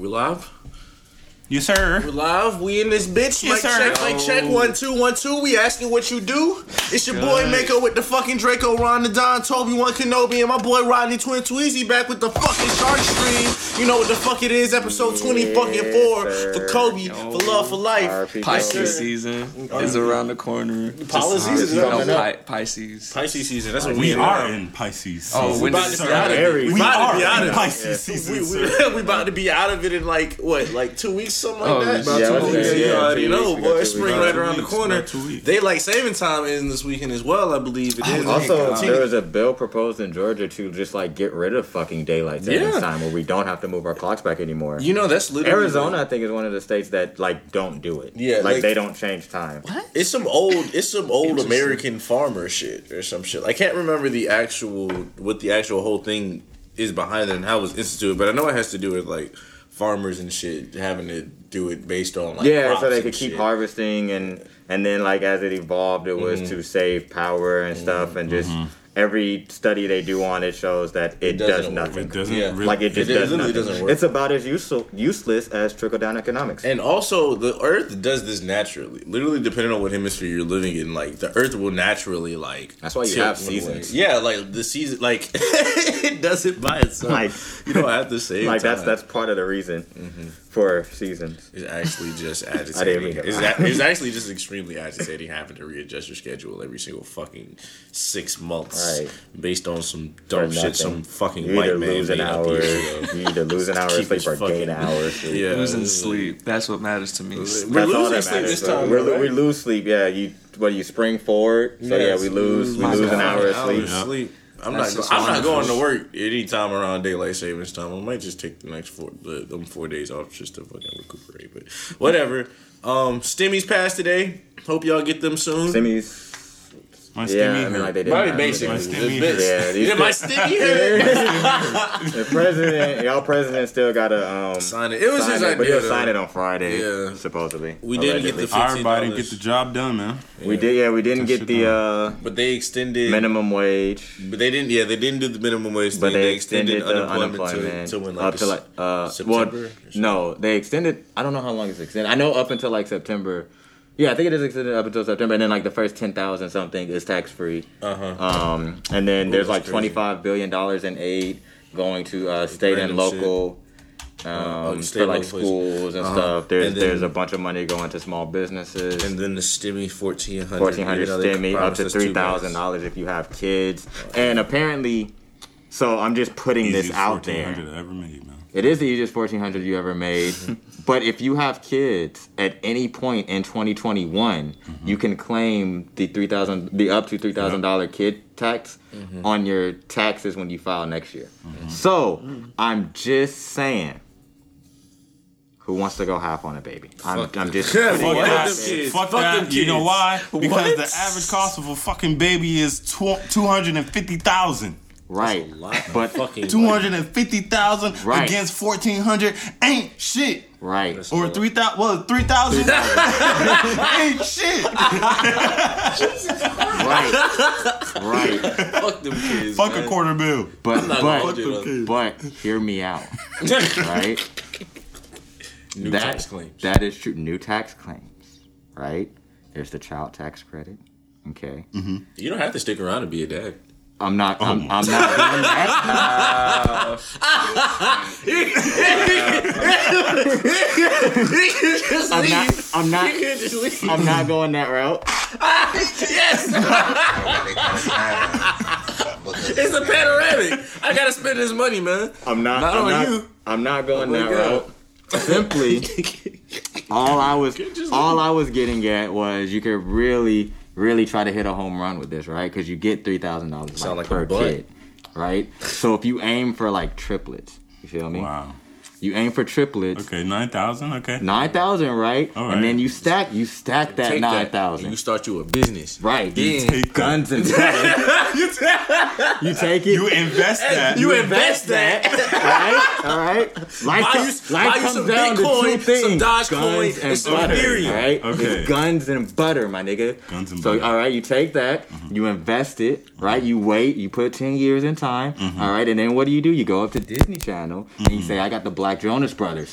we live? Yes, sir. We live. We in this bitch. Yes, like sir. check, like check. Oh. One two one two. We asking what you do. It's your boy Mako with the fucking Draco, Ron, the Don, Toby, One Kenobi, and my boy Rodney Twin Tweezy back with the fucking Shark Stream. You know what the fuck it is? Episode twenty fucking four for Kobe, for oh, love, for life. Pisces season is around the corner. Pisces Just- season you know, coming up. Pi- Pisces. Pisces season. That's uh, what We in are in Pisces. Oh, season. when about does to be out of it. we, we are in Pisces season. We, sir. we, we about to be out of it in like what, like two weeks, something like Oh, that. about Yeah, two weeks. say, Yeah, you already know, weeks. Boy. It's spring right Two around the corner. two weeks. They like saving time in this weekend as well. I believe it is. Also, Continue. there was a bill proposed in Georgia to just like get rid of fucking daylight savings Yeah. time, where we don't have to move our clocks back anymore. you know that's literally Arizona, I think, is one of the states that like don't do it. Yeah, like, like- they don't change time. What? It's some old, it's some old American farmer shit or some shit. I can't remember the actual what the actual whole thing is behind it and how it was instituted, but I know it has to do with like farmers and shit having to do it based on like yeah, so they could keep shit. harvesting and and then like as it evolved, it was Mm-hmm. to save power and stuff, and just every study they do on it shows that it, doesn't does work. nothing. It doesn't Yeah. really. Like it just It does literally nothing. doesn't work. It's about as useful useless as trickle down economics. And also, the Earth does this naturally. Literally, depending on what hemisphere you're living in, like the Earth will naturally like. That's why you tilt have one way. seasons. Yeah, like the season, like it does it by itself. Like- you don't have to say. like that's time. that's part of the reason mm-hmm. For seasons. It's actually just I didn't agitating. mean to It's, laugh. a- it's actually just extremely agitating having to readjust your schedule every single fucking six months Right. based on some dumb shit some fucking You white either man lose an made up hour, years you either lose an hour of sleep his or gain an fucking- hour of sleep. Yeah, Losing sleep. That's what matters to me. We're That's all losing that sleep matters. this time. We're, right? We lose sleep. Yeah, you what you spring forward. So yeah, Yes, we lose we lose lose an an hour of sleep. of sleep. I'm That's not. just I'm not going to work anytime around daylight savings time. I might just take the next four, the, them four days off just to fucking recuperate. But whatever. Um, Stimmy's passed today. Hope y'all get them soon. Simmy's. My Yeah, I mean hurt. like they did. Probably basically. My It's stimmy bits. Yeah, these Yeah, my stimmy hurt. the president, y'all president still gotta um Sign it. It was his it, but he'll sign it on Friday. Yeah. supposedly. We didn't get the Allegedly. Everybody $15. get the job done, man. We did. Yeah, we didn't That get the uh But they extended minimum wage. But they didn't. Yeah, they didn't do the minimum wage But thing. they extended, the unemployment, unemployment to, to when, like, up to like uh September well no they extended I don't know how long it's extended I know up until like September yeah I think it is extended up until September and then like the first ten thousand something is tax free Uh huh. um and then there's like twenty five billion dollars in aid going to uh state and Random shit. local um oh, for like schools and Uh-huh. stuff there's And then- there's a bunch of money going to small businesses And then the stimmy fourteen hundred. fourteen hundred stimmy up to three thousand dollars if you have kids and apparently so I'm just putting this out there ever made, man. It is the easiest fourteen hundred you ever made. Mm-hmm. but if you have kids at any point in twenty twenty one, mm-hmm. you can claim the three thousand, the up to three thousand dollar kid tax mm-hmm. on your taxes when you file next year. So I'm just saying. Who wants to go half on a baby? I'm, I'm them. just Fuck putting it them kids. there. Fuck, Fuck that. them You know why? Because What? the average cost of a fucking baby is tw- 250000 Right, But but fucking 250000 Right. against 1400 ain't shit. right, Or 3000 well, 3000 ain't shit. Jesus Christ. Right, right. fuck them kids. Fuck man. a quarter bill. But but but hear me out, right? New that, tax claims. That is true. New tax claims, right? There's the child tax credit. Okay. Mm-hmm. You don't have to stick around to be a dad. I'm not. Oh I'm, I'm not doing that. I'm not. I'm not. I'm not going that route. yes. It's a panoramic. I gotta spend this money, man. I'm not. Not I'm on not, you. I'm not going Oh that God. route. Simply, all I was all I was getting at was you could really, really try to hit a home run with this, right? Because you get three thousand dollars per kid, right? So if you aim for like triplets, you feel me? Wow. You aim for triplets. Okay, 9000 Okay. Nine thousand, right? All And then you stack, you stack that Take nine that, and thousand, You start you a business. right? Yeah. Take Guns and butter. you take it. You invest that. You invest that. right? All right. Life, Buy you- life buy you comes some down to Bitcoin, two things: some Dogecoin, guns and and some butter. Ethereum. All right. Okay. It's guns and butter, my nigga. Guns and so, butter. all right, you take that, mm-hmm. you invest it, right? You wait, you put ten years in time, mm-hmm. all right, and then what do you do? You go up to Disney Channel and you mm-hmm. say, "I got the Black Jonas Brothers."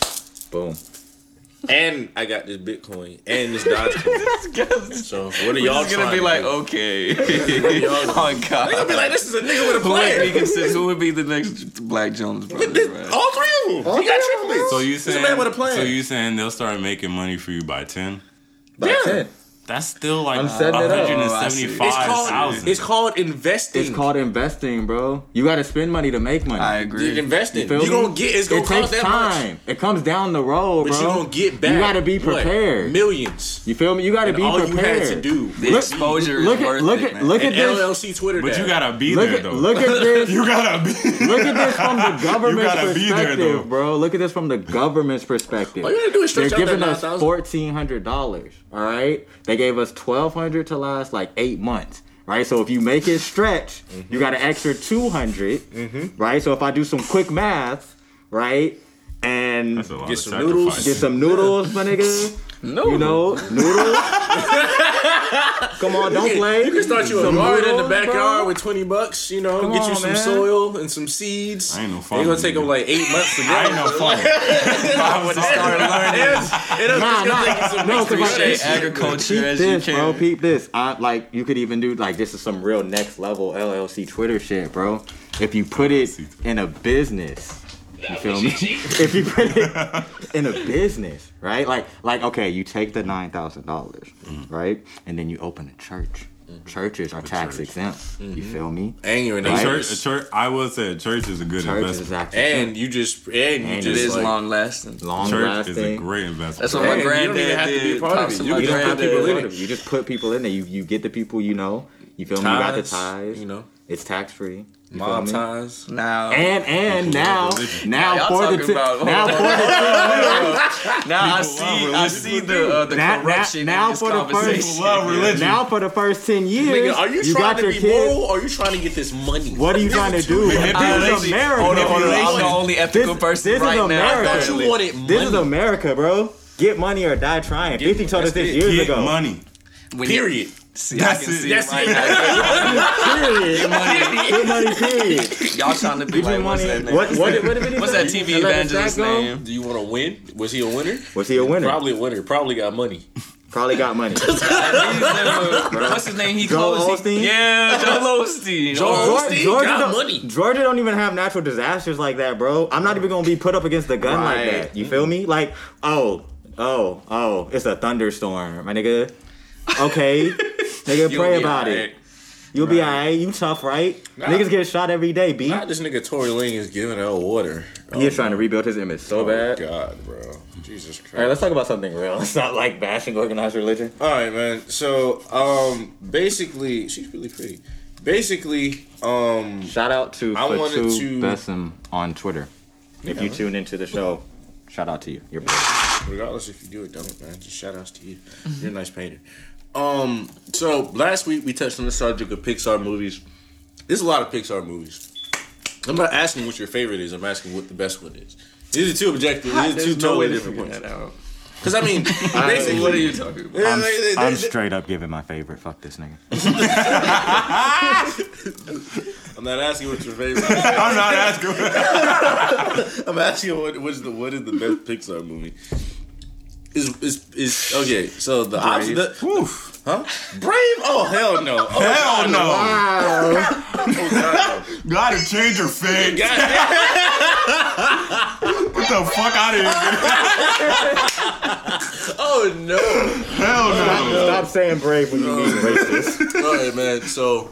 Boom. and I got this Bitcoin and this Dogecoin. So what are y'all He's gonna be like, do? okay. y'all oh God. They'll be like, this is a nigga with a who would, be plan. who would be the next Black Jones brother? This- Right? All three of them. He got triplets. So you He's a saying? man with a plan. So you saying they'll start making money for you by ten? That's Yeah. it. That's still like I'm setting it up. Oh, hundred and it's called thousand. it's called investing. It's called investing, bro. You got to spend money to make money. I agree. investing. You feel You me? gonna get it's gonna it cost takes that much. time. It comes down the road, But bro. you gonna get back. You got to be what? prepared. Millions. You feel me? You got to And be all prepared. you had to do. The exposure look is at worth look it, at man. look at And this. LLC Twitter. But you gotta be Look there at though. look at this. you gotta be. Look at this from the government's gotta be there, perspective, though. bro. Look at this from the government's perspective. All you gotta do is They're stretch out that giving us 9,000. fourteen hundred dollars. All right, they gave us twelve hundred to last like eight months. Right, so if you make it stretch, Mm-hmm. you got an extra two Right, so if I do some quick math, right, and That's a Get some noodles. get some noodles, my nigga. No. You know, noodles. Come on, don't play. You can start you a Some garden in the backyard bro. with twenty bucks. You know, Come get you on, some man. soil and some seeds. I ain't no fun. They farmer, gonna take them like eight months to get. I ain't no farmer. I was start learning. It'll Nah, it's gonna nah. take you some No, weeks to 'cause like, appreciate Appreciate agriculture Peep as this, you bro. can. Peep this. I like you could even do like this is some real next level LLC Twitter shit, bro. If you put it in a business, you feel me? if you put it in a business, right? Like, like okay, you take the nine thousand dollars, mm-hmm. right, and then you open a church. Mm-hmm. Churches are tax church. exempt. You mm-hmm. feel me? And you're in A Right. church, a church. I will say a church is a good Church is investment. actually and you just and you And It just is like, long lasting. long Church is a great investment. That's what And my you don't even granddad have to be a did. part of it. You my can just put people in You just put people in there. You you get the people you know. You feel me? You got the ties. You know, It's tax free. Mob ties. Now, And and now religion. now for the t- about- now for the now I see, I see the uh, the Now- now- corruption now in this for the first- love religion. now for the first ten years. Nigga, are you, you trying got to your be kids. moral or are you trying to get this money? What are you trying to do? This is America. Hold on, hold on. I'm the only ethical This- person this is right now. America. I thought you wanted money. This is America, bro. Get money or die trying. Fifty told us that's this it. years Get ago. money. Period. See, That's I can it. see That's it right it. now. Period. Get money. Get money. Period. Y'all trying to be like, what's that name? What what what did he What's that TV And evangelist sack go? name? Do you want to win? Was he a winner? Was he a winner? Probably a winner. Probably got money. Probably got money. What's his name? He Joel closed. Osteen? Yeah, Joel Osteen. Joel Oh, Osteen? Georgia got don't, money. Georgia don't even have natural disasters like that, bro. I'm not even gonna be put up against the gun like that. You feel me? Like, oh, oh, oh, it's a thunderstorm, my nigga. Okay, nigga, You'll pray about alright. it. You'll be alright. You tough, right? Niggas get shot every day, B. Not this nigga Tory Lane is giving out water. He is trying to rebuild his image so Oh bad. God, bro. Jesus Christ. All right, let's talk about something real. It's not like bashing organized religion. All right, man. So, um, basically, she's really pretty. Basically, um, Shout out to I wanted Fatu to- Bessim on Twitter. If you tune into the show, shout out to you. You're regardless if you do or don't, man, just shout outs to you. You're a nice painter. Um, so last week we touched on the subject of Pixar movies. There's a lot of Pixar movies. I'm not asking what your favorite is. I'm asking what the best one is. These are two objective. These are two There's no way totally to different figure points. that out. Because I mean, basically, What are you talking about? I'm, they- they- I'm they- straight up giving my favorite. Fuck this nigga. I'm not asking what your favorite. I'm not asking. I'm asking what what is the what is the best Pixar movie? Is is is okay? So the option, the, Oof. huh? Brave? Oh hell no! Oh, Hell God, no. Wow. Oh, God, no. Gotta change your face. God, Get the fuck out of here. oh no! Hell oh, no. Stop saying brave when you mean oh. racist. All right, man. So,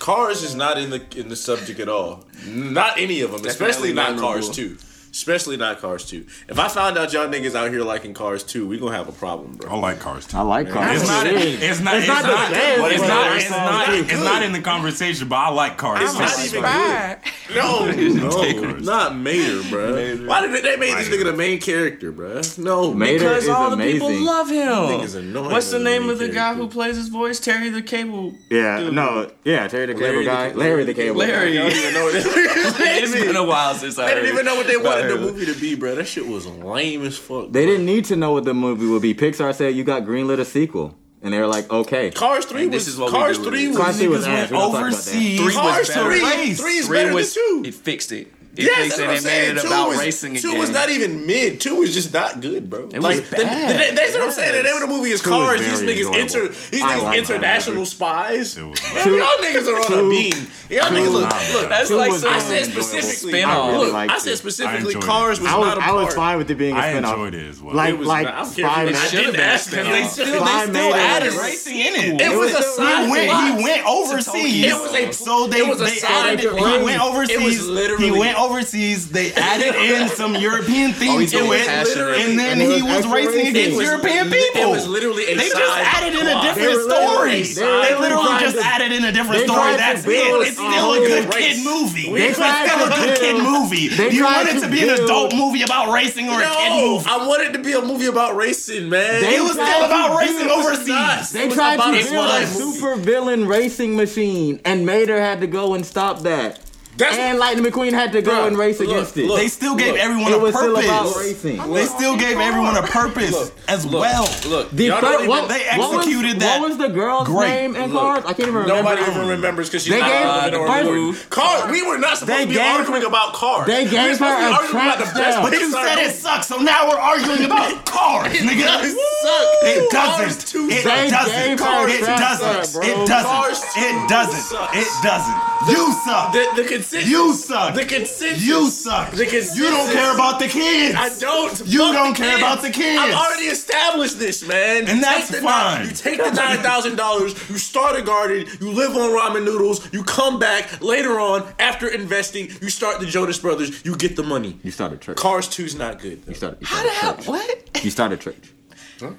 Cars is not in the in the subject at all. Not any of them, especially not memorable. Cars Two. Especially not Cars Two. If I found out y'all niggas out here liking Cars Two, we gonna have a problem, bro. I like cars too. I like cars. It's not. It's not. It's It's not. not the same, It's not. it's It's not. It's not in the conversation. But I like cars. It's not even good. No, no, not Mater, bro. Why did they, they made this nigga the main character, bro? No, Mater Because is all the amazing. people love him. Annoying What's the name main of the guy who plays his voice? Terry the Cable. Yeah, Dude. no, yeah, Terry the Cable Larry guy, Cable- Larry the Cable, Larry. I don't even know what it It's been a while since I They didn't even know what they wanted the movie to be, bro. That shit was lame as fuck. They didn't need to know what the movie would be. Pixar said you got greenlit a sequel, and they were like, okay. Cars three And was this is what we Cars do three it. was Cars three was Niggas ass. We don't talk about that. overseas. Three was Cars better. three. Three is Three better was than two. it fixed it. If Yes, they that's say what I'm saying. made it Two about was, racing Two was not even mid. Two was just not good, bro. It like, was the- bad. the- that's what I'm saying. The name of the movie is Two was Cars. These niggas enjoyable. enter. These niggas like international spies. It y'all niggas are on a beam. Y'all niggas look. Look, That's like was I said specifically. I really look, I said specifically, enjoyed Cars it. was I was not a I was fine with it being a I spinoff. I enjoyed it as well. Like It was like I don't care if Spy it was- Master- I didn't ask them. They still, they still made it. added racing racing. in it. It was a side went, he went overseas. It was a- so they, it was a they side he went overseas. It was literally- he went overseas. They added in some European oh, theme he's to it, passionate and then And he was was racing racing. against was European people. it was literally a They just added in a different They were literally- story. they They literally just added in a different story. That's it. It's still a good kid movie. It's still a good kid movie. Do you tried want it to to be an adult movie about racing or a kid No, movie? I wanted to be a movie about racing, man. It was still about racing overseas. They tried to a build a super villain racing machine, and Mater had to go and stop that. That's- and Lightning McQueen had to go Bruh, and race look, against it. look. They still gave everyone a was still purpose. about racing. They still gave everyone a purpose Look, as look, well. Look, The y'all fir- don't even- they what, what was- executed that What was the girl's great. name in Look, Cars? I can't even remember. Nobody even remembers because she's They not gave- relevant or first- important. Cars. We were not supposed They to be gave arguing about cars. they gave were supposed her a arguing about the best. But you said it sucks, so now we're arguing about cars, It nigga. does suck. It Cars doesn't. It doesn't. gave her Cars, a it doesn't. It doesn't. It doesn't. It doesn't. You suck. The, the consensus. You suck. The consensus. You suck. The consensus. You don't care about the kids. I don't. You don't care kids. about the kids. I've already established this, man. And You that's take the fine. You take the nine thousand dollars, you start a garden, you live on ramen noodles, you come back later on after investing, you start the Jonas Brothers, you get the money. You started church. Cars two's not good. You Though. started. You How the started hell? church. What? You started church.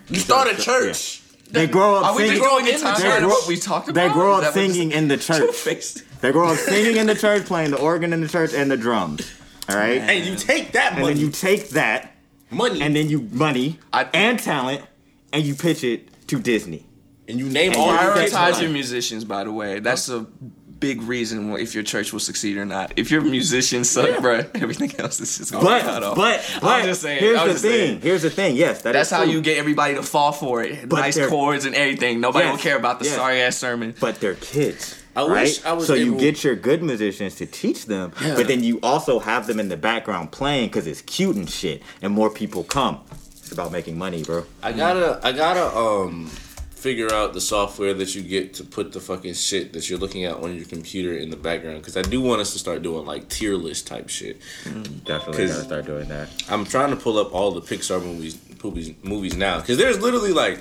You start a church. They grow up Are we singing. just going in in the church. to what we talked about? They grow up that what this- singing in the Your church. Face. They grow up singing in the church, playing the organ in the church and the drums. All right. And you take that And money, then you take that money, and then you money I- and talent and you pitch it to Disney. and you name And all you your kids. Prioritize your musicians, by the way. That's a big reason if your church will succeed or not. If your musicians suck, bro, everything else is just going But cut off. but but I'm just saying. here's I'm the just thing. saying. Here's the thing. Yes, that That's is how true. you get everybody to fall for it. But nice they're- chords and everything. Nobody Yes, will care about the yes. sorry ass sermon. But they're kids. I right? wish I was so you get your good musicians to teach them, Yeah. but then you also have them in the background playing because it's cute and shit, and more people come. It's about making money, bro. I gotta, I gotta, um, figure out the software that you get to put the fucking shit that you're looking at on your computer in the background because I do want us to start doing like tier list type shit. Definitely 'Cause- gotta start doing that. I'm trying to pull up all the Pixar movies, movies, movies now because there's literally like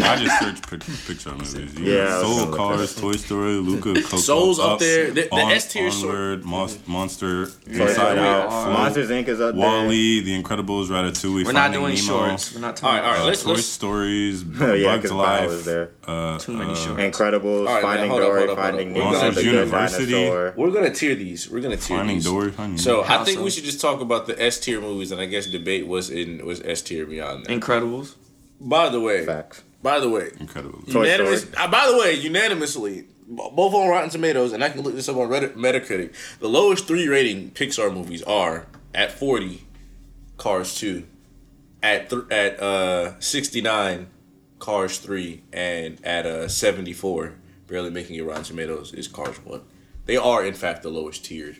I just searched pic- Pixar movies. You Yeah, I got was Soul, gonna Cars, that Toy Story, Luca, Coco, Soul's up there. The- the On- S tier sort- Onward, Mos- Monster, Toy Inside Story, Out, Wall- Flow, Monsters Inc. is up there. WALL-E, The Incredibles, Ratatouille, We're not doing Nemo, shorts. We're not talking right, all right. uh, Let's Toy let's Stories, Oh, yeah, Bugs 'cause Bio Life, was there. uh, Too many uh, shorts. Incredibles, All right, Finding hold Dory, up, Finding. Nemo, Monsters The Good University. Dinosaur. we're gonna tier these. We're gonna tier Finding these. Dory, Finding So I think we should just talk about the S tier movies, and I guess debate was in was S tier beyond that. Incredibles. By the way, Facts. By the way, Incredible. Toy unanimous. Story. Uh, by the way, unanimously, both on Rotten Tomatoes, and I can look this up on Reddit, Metacritic. The lowest three rating Pixar movies are at forty, Cars two, at th- at uh sixty nine, Cars three, and at uh seventy four, barely making it Rotten Tomatoes is Cars one. They are in fact the lowest tiered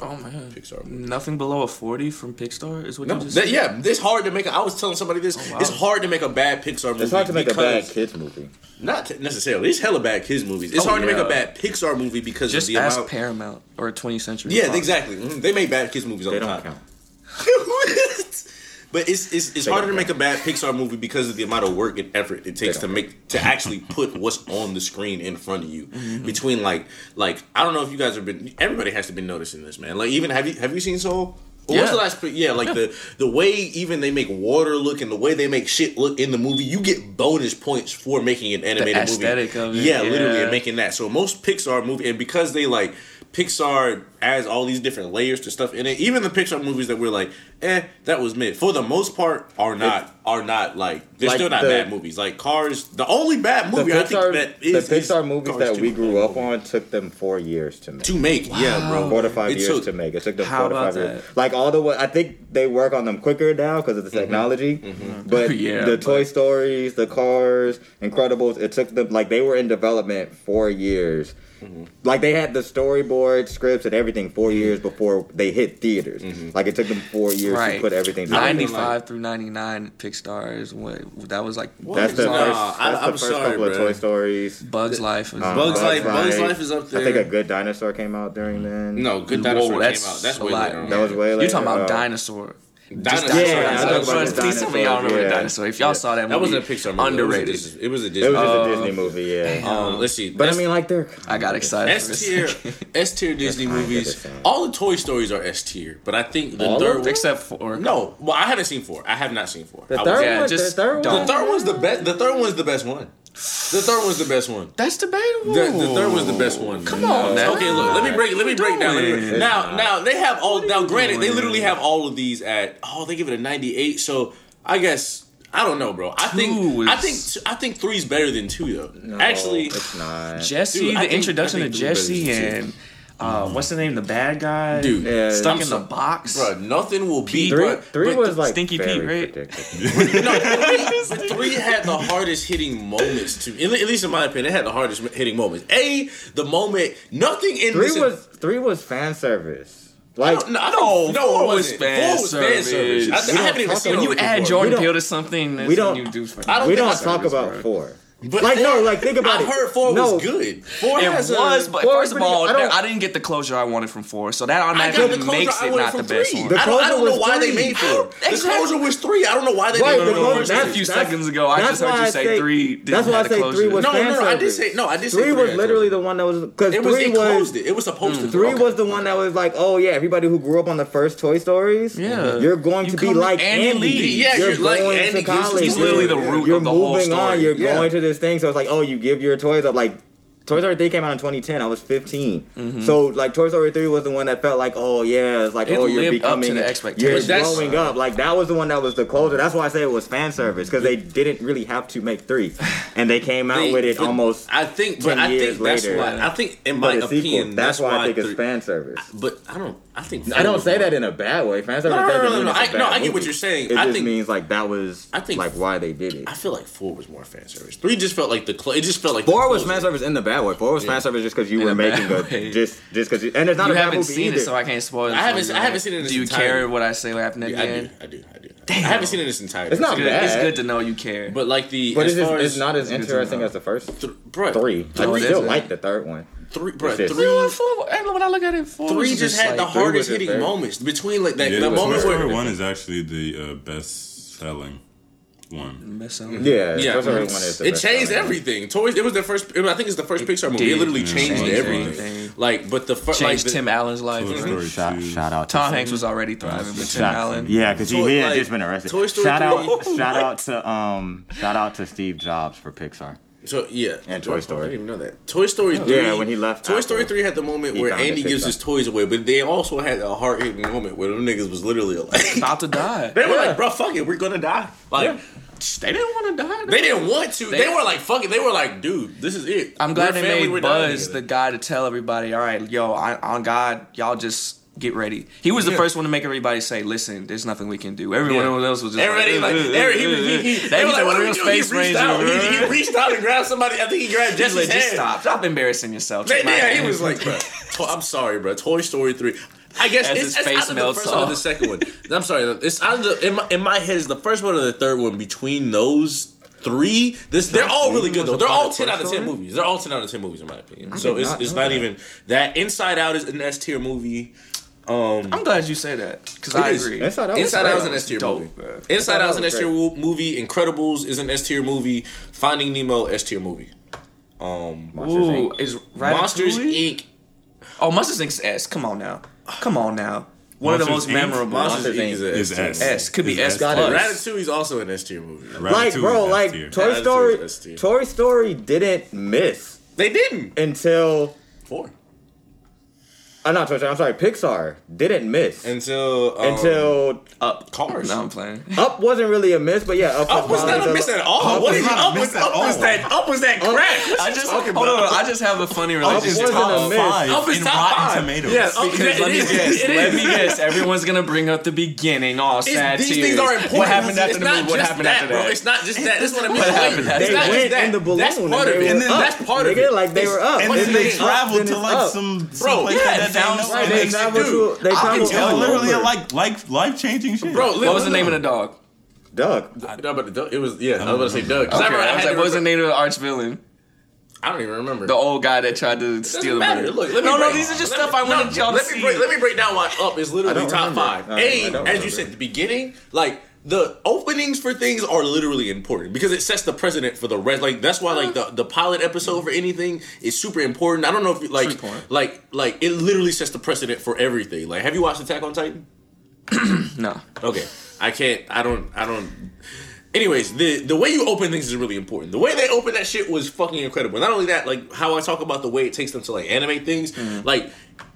Oh man. Pixar movie. Nothing below a 40 from Pixar is what No, you just that- said? yeah, it's hard to make. A, I was telling somebody this. Oh, wow. It's hard to make a bad Pixar movie. It's hard to make a bad kids movie. Not t- necessarily. It's hella bad kids movies. It's Oh, hard to make a bad Pixar movie because Just of the ask amount. Paramount or 20th Century. yeah, Fox. exactly. Mhm. They make bad kids movies all They the don't time. but it's it's, it's harder to make a bad Pixar movie because of the amount of work and effort it takes to make to actually put what's on the screen in front of you. Mm-hmm. Between like like I don't know if you guys have been. Everybody has to be noticing this, man. Like even have you have you seen Soul? Or What's Yeah. the last? Yeah, like the the way even they make water look and the way they make shit look in the movie, you get bonus points for making an animated movie. aesthetic of it, yeah, literally, and making that. So most Pixar movie, and because they like Pixar adds all these different layers to stuff in it. Even the Pixar movies that we're like, eh, that was mid. For the most part, are not are not like they're Like still not the- bad movies. Like Cars, the only bad The movie I think Pixar, that the is is Pixar movies Cars that we grew up on took them four years to make. to make. Yeah, bro. Four to five It years took- to make. It took them How four to about five years. Like all the way, I think they work on them quicker now because of the Mm-hmm. technology. But Yeah, the but- Toy Stories, the Cars, Incredibles, it took them like they were in development four years, Like they had the storyboard, scripts, and everything four years before they hit theaters. Like it took them four years Right. to put everything together. I don't Ninety even five like- through ninety nine Pixar is what that was like. That's the Nah, first, I- that's the I'm first sorry, couple of. Toy Stories. Bugs Life. Was Um, Bugs Bugs Life, Bugs Life. Life is up there. I think a good dinosaur came out during then. no, Good Dinosaur that's came out. That's a way lot. later. on. that was way later. You're talking about uh, dinosaur. Dinosaur. Dinosaur. Yeah, Dinosaur. I'm talking about Please the tell me y'all remember yeah. Dinosaur. If y'all Yeah. saw that movie, That wasn't a Pixar movie. Underrated. It was a Disney, it was a Disney. It was Uh, a Disney movie, yeah. um, let's see. but I S- mean, like they're I got excited. S tier, S tier Disney movies. All the Toy Stories are S tier, but I think the All of third them? except for No, well, I haven't seen four. I have not seen four. the third was- yeah, just the third one. The third one's the best. The third one's the best one. The third one's the best one. That's debatable. The, the third one's the best one. Come on, now. Okay, look. Let me break. Let me break down. Let me break- doing? Now, now they have all. Now, you granted, they literally have all of these at. Oh, they give it a ninety-eight. So I guess I don't know, bro. I think. Two I think. I think three's better than two, though. No, Actually, it's not. Jessie, Dude, the think- introduction I to Jessie and. too. And uh, what's the name? The bad guy, dude. Yeah, stuck I'm in so- the box. Bro, nothing will beat. Three, bro, three but was like Stinky Pete, right? No, three, three had the hardest hitting moments to, at least in my opinion, it had the hardest hitting moments. A, the moment, nothing in Three this. was three was fan service. Like no, I No, don't, no, four it was wasn't. fan Four was service. service. I, We I don't haven't even seen when you add before. Jordan Peele to something, that's we don't- you do. I don't we don't talk service, about bro. four. But Like, no, like, think about I it. heard four No. was good. Four It has was, a, but Four first of all, I I didn't get the closure I wanted from four, so that I got automatically makes it not the best three. one. The I don't, I don't know was why they made four. The closure was three. I don't know why they Right, made the four. closure- Just a few that's- seconds ago, I just heard you say say- three. That's why I say three was No, no, no. I did say no. I did say Three was literally the one that was because It was. three was closed it. It was supposed to. Mm, three was the one that was like, oh yeah, everybody who grew up on the first Toy Stories, Yeah. you're going to be like Andy Andy. Lee. Yeah, you're, you're like going Andy to gives- college. he's literally the root of the whole story. You're moving on. You're going to this thing. So it's like, oh, you give your toys up. Like Toy Story 3 came out in 2010. I was 15. Mm-hmm. So like Toy Story 3 was the one that felt like, oh yeah, it's like, It oh, you're lived up to becoming, the you're. That's- growing up. Like that was the one that was the closer. That's why I say it was fan service because they didn't really have to make three, and they came out They- with it but almost. I think, but I years think that's later. why. I think, in my a sequel. opinion, That's, why I think three- it's fan service. But I don't. I think. I don't say that in a bad way. Fan service No, no, doesn't no, no, no. it's a I- bad no, I get what you're saying. It I just think- means like that was I think- like why they did it. I feel like four was more fan service. Three just felt like the. Cl- it just felt like Four was closer. fan service in the bad way. Four was Yeah. fan service just because you In were making bad a way. just just because and it's not You a bad haven't seen either. it, so I can't spoil it. I haven't- I haven't seen it Do you entirety. care what I say? What happened at Yeah, the I do. end? I do. I do. I haven't seen it in entire. entirety. It's not Good- bad. It's good to know you care. But like the but as it's, far as it's not as good interesting as the first th- bruh, three. I still like the third one. Three, bruh, It's just- three. Four- four- and when I look at it, four Three was just had the like, Three hardest hitting very- moments between like that Yeah, the Toy moment Story where One is actually the uh, best selling one. mess up. Yeah, Yeah, Toy Story one is the it changed everything. Toys. It was the first. I think it's the first Pixar movie. It, did. literally Yeah. changed Changed everything. everything. Like, but the first, like Changed the, Tim Allen's life. Toy Story Shout, two. shout out to Tom Hanks was already thriving, but Tim Allen. Yeah, because he, he had like, just been arrested. Toy Story shout 3. out, shout out to um, shout out to Steve Jobs for Pixar. So yeah, And Toy Story. I didn't even know that. Toy Story three. Yeah, when he left Toy Apple, Story three had the moment where founded Andy gives Pixar. his toys away, but they also had a heart hitting moment where them niggas was literally like, About to die. they were Yeah. like, bro, fuck it, we're gonna die. Like They didn't want to die. they didn't want to. They, They- were like, fuck it. They were like, dude, this is it. I'm glad We're they family, made Buzz the guy to tell everybody, all right, yo, I, on God, y'all just get ready. He was the Yeah. first one to make everybody say, listen, there's nothing we can do. Everyone Yeah. else was just Everybody like, like, he, he, he, They they were was like, like, what are we doing? He reached out. He, he reached out and grabbed somebody. I think he grabbed like, just hand. stop. Stop embarrassing yourself. They, my yeah, he was like, bro, oh, I'm sorry, bro. Toy Story three. I guess As it's, his it's face the melts first one or off. the second one. I'm sorry. It's either in my in my head is the first one or the third one. Between those three, this they're all really good though. They're all ten out of ten movies. They're all ten out of ten movies in my opinion. So it's it's not even that. Inside Out is an S tier movie. Um, I'm glad you say that because I is. agree. Inside Out was Inside Out is an. S tier movie. bro. Inside Out is an S tier movie. Incredibles is an S tier movie. Finding Nemo S tier movie. Um, Monsters, Ooh, Inc. is Monsters Inc. Oh, Monsters Inc. 's S. Come on now. Come on now. One of the most Inc. memorable. Monsters Monsters, Inc. is an Is S tier. S. S could be S S plus. Ratatouille is also an S tier movie. Like, bro, like S tier. Toy Story. is S tier. Toy Story didn't miss They didn't. until Four. Uh, not Toy Story. I'm sorry. Pixar didn't miss until um, until Up. Cars. No, I'm playing. Up wasn't really a miss, but yeah, Up, Up was not a miss at all. Up what was is not a up was up was that up was that Up- crack? I just talking hold on. I just have a funny Up relationship. wasn't a miss. five Up is in top Rotten five. Tomatoes. Yeah, up- Because let me is. guess. It Let me guess. Everyone's gonna bring up the beginning. All It's- sad these tears. things are important. What happened after the movie? What happened after that? It's not just that. That's what I mean. What happened after it's They went in the balloon That's and part of it. That's part of it. like they were up. And then they traveled to like some, Bro, yeah, that it they sounds know. Right, They they should do. to they I can tell It was you. literally a over. like life life changing shit. Bro, What was the name of the dog? Doug. No, but the- it was yeah. I was about to say Doug. 'Cause I remember I I was like, to what was the name of the arch villain? I don't even remember. The old guy that tried to steal the matter. Look, let me no, no, these are just stuff me- I wanted no, y'all to let see. me break, let me break down why Up is literally I top remember. five. I- I A, don't as you remember. said, the beginning, like the openings for things are literally important because it sets the precedent for the rest. Like that's why, like the the pilot episode for anything is super important. I don't know if you, like like like it literally sets the precedent for everything. Like, have you watched Attack on Titan? No. Okay, I can't. I don't. I don't. Anyways, the the way you open things is really important. The way they open that shit was fucking incredible. Not only that, like how I talk about the way it takes them to like animate things, mm-hmm. like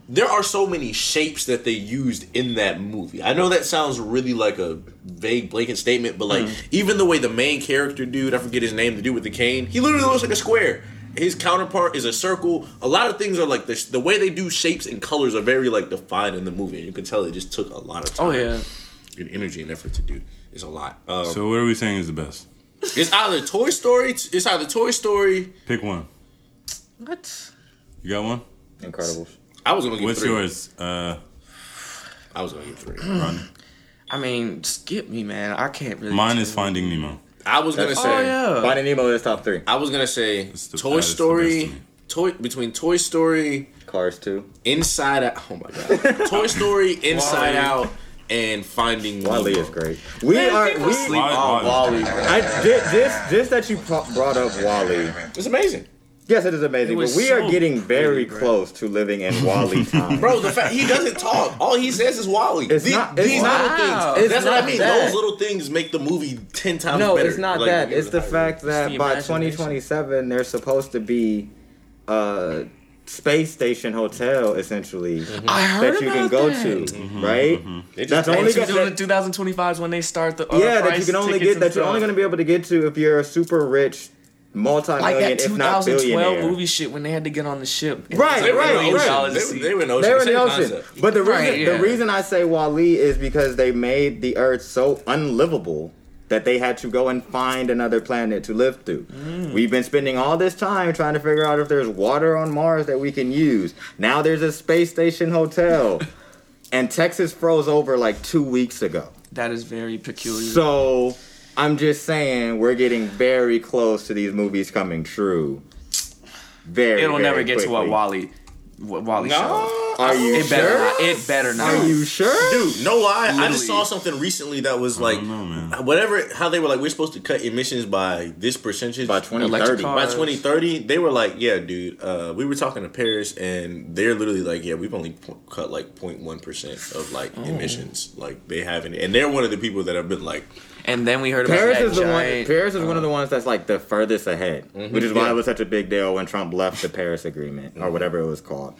there are so many shapes that they used in that movie. I know that sounds really like a vague blanket statement, but like even the way the main character dude, I forget his name, the dude with the cane, he literally looks like a square. His counterpart is a circle. A lot of things are like the, the way they do shapes and colors are very like defined in the movie, and you can tell it just took a lot of time Oh yeah. and energy and effort to do. It's a lot. Um, So what are we saying is the best? it's either Toy Story. It's either Toy Story. Pick one. What? You got one? Incredibles. I was gonna give What's three. yours? Uh, I was gonna give three. Ron. I mean, skip me, man. I can't really. Mine is Finding Nemo. I was gonna That's- say. Oh yeah. Finding Nemo is top three. I was gonna say It's the- Toy that is the Story. to me. Toy between Toy Story, Cars two. Inside Out. Oh my god. Toy Story, Inside Out, and Finding WALL-E Nemo. is great. We are we. sleep WALL-E- on WALL-E. WALL-E, bro. I just, just just that you pro- brought up WALL-E. It's amazing, Yes, it is amazing, It but was we are getting very pretty, bro. close to living in WALL-E time. bro. The fact he doesn't talk, all he says is WALL-E. It's The- not- it's these not- little things. It's That's what I mean. that. Those little things make the movie ten times better. no, better. it's not Like, that. It's the fact that the by imagination. 2027 there's supposed to be a space station hotel essentially I heard that you can go that. to, Mm-hmm. right? They just That's only it got to that, 2025 is when they start the uh, yeah that you can only tickets get that you're only going to be able to get to if you're a super rich multi-million like that if not 2012 billionaire. movie shit when they had to get on the ship. Right, it was like They were in right, the million right. They, they were in the ocean. They're in the ocean. concept. But the reason Right, yeah. the reason I say WALL-E is because they made the Earth so unlivable that they had to go and find another planet to live through. Mm. We've been spending all this time trying to figure out if there's water on Mars that we can use. Now there's a space station hotel. and Texas froze over like 2 weeks ago. That is very peculiar. So I'm just saying we're getting very close to these movies coming true. Very It'll never very get to what. WALL-E, what WALL-E No. showed. Are you It better sure? not. It better not. Are you sure? Dude, no lie. I just saw something recently that was like, don't know, man. whatever, how they were like, we're supposed to cut emissions by this percentage. By 2030. By 2030, they were like, yeah, dude, uh, we were talking to Paris and they're literally like, yeah, we've only po- cut like 0.1% of like Oh. emissions. Like, they haven't. And they're one of the people that have been like, And then we heard about Paris that is the one. Paris is one of the uh, ones that's like the furthest ahead, mm-hmm. which is why Yeah. it was such a big deal when Trump left the Paris Agreement or mm-hmm. whatever it was called,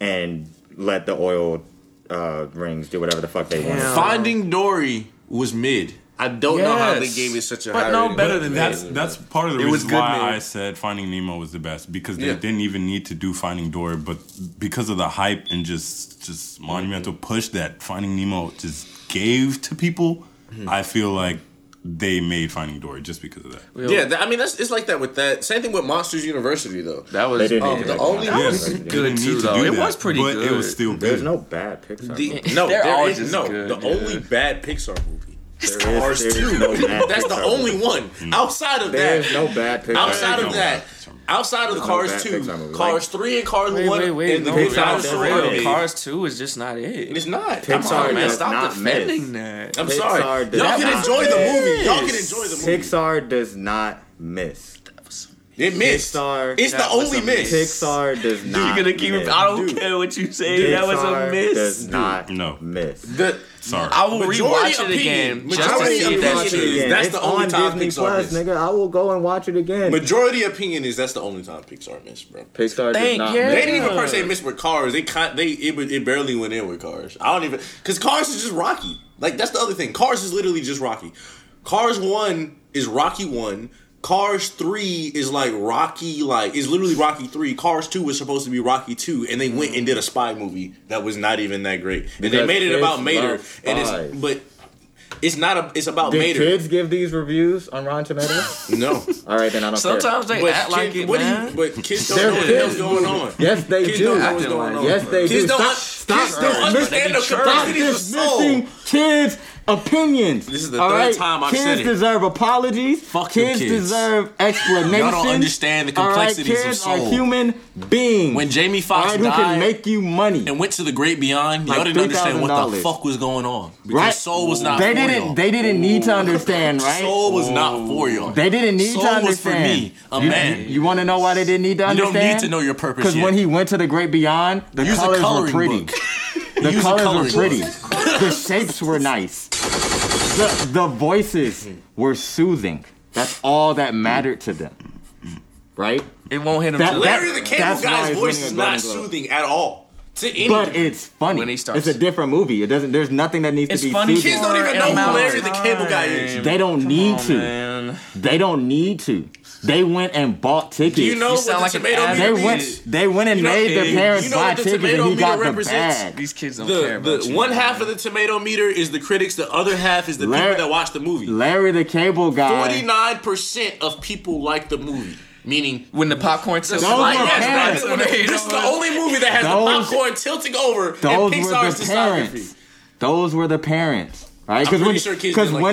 and let the oil uh, rings do whatever the fuck they want. Finding Dory was mid. I don't know how they gave it such a But high no, rating. better than that's that. that's part of the It reason was why man. I said Finding Nemo was the best because they Yeah. didn't even need to do Finding Dory, but because of the hype and just just monumental push that Finding Nemo just gave to people, mm-hmm. I feel like they made Finding Dory just because of that. Yeah, that, I mean that's it's like that with that. Same thing with Monsters University though. That was They um, need the make only- one. That was they good too, need to though. do It that, was pretty good. but it was still good. There's no bad Pixar. The, no, They're there all no. good, the dude. only bad Pixar movie. There is- Cars there is two. no That's the only one. Hmm. Outside of There's that, no bad Pixar. outside of bad that, outside of the Cars two, Cars three, and Cars Wait, one, wait, wait. and the No, Pixar Cars, real. Cars 2 is just not it. It's not. Pixar Come on, man. Stop not defending miss. that. I'm Pixar sorry. does Y'all can not enjoy the movie. Y'all can enjoy the movie. Pixar does not miss. It missed. Pixar, it's the only miss. Pixar does not. You're gonna keep. Miss. I don't Dude. care what you say. Pixar that was a miss. Does not. Dude. No miss. The, Sorry. I will rewatch it again. Majority opinion is again. that's it's the only time Disney Pixar missed. nigga. I will go and watch it again. Majority opinion is that's the only time Pixar missed, bro. Pixar Thank did not. Yeah. They didn't even per se miss with Cars. They kind. they it, it barely went in with Cars. I don't even because Cars is just Rocky. Like that's the other thing. Cars is literally just Rocky. Cars one is Rocky one. Cars three is like Rocky, like is literally Rocky three. Cars two was supposed to be Rocky two, and they went and did a spy movie that was not even that great. And they made it about Mater, and it's but it's not a. It's about Did Mater. Kids give these reviews on Ron Tomatoes. no. All right, then I don't. Sometimes care. they but act kid, like it, what man. You, but kids don't know what's going on. Yes, they kids do. Don't know what's going on. Yes, they kids do. Don't, stop. Kids stop. Don't understand the complexity of soul. Kids opinions. This is the third right? time I've kids said it. Kids deserve apologies. Fuck kids, kids. deserve explanations. Y'all don't understand the complexities right? kids of soul. Kids are human beings. When Jamie Foxx right, died, who can make you money and went to the great beyond, like y'all didn't understand what the fuck was going on. Because right? soul was not. They didn't. Y'all. They didn't need to understand. Right? soul was not for y'all. They didn't need soul to understand. Soul was for me, a you, man. You, you want to know why they didn't need to understand? You don't need to know your purpose. Because when he went to the great beyond, the Use colors were pretty. the colors were pretty. The shapes were nice the, the voices were soothing. That's all that mattered to them, right? It won't hit him. That- Larry the Cable that's Guy's voice is not soothing at all to any. But degree. it's funny. When he starts. It's a different movie. It doesn't. There's nothing that needs It's to be funny. soothing. Kids don't even know who Larry the Cable Guy is. They don't need to. Man. They don't need to. They went and bought tickets. Do you know you what the like tomato meter they went, they went and you know, made their parents you know buy the tickets and he got the bag. These kids don't the, care about the, One half of the tomato meter is the critics. The other half is the Larry, people that watch the movie. Larry the Cable Guy. Forty nine percent of people like the movie. Meaning when the popcorn tilts over. Yes, this is the only movie that has those, the popcorn tilting over those in Pixar's were the parents. Those were the parents, right? Because when, sure like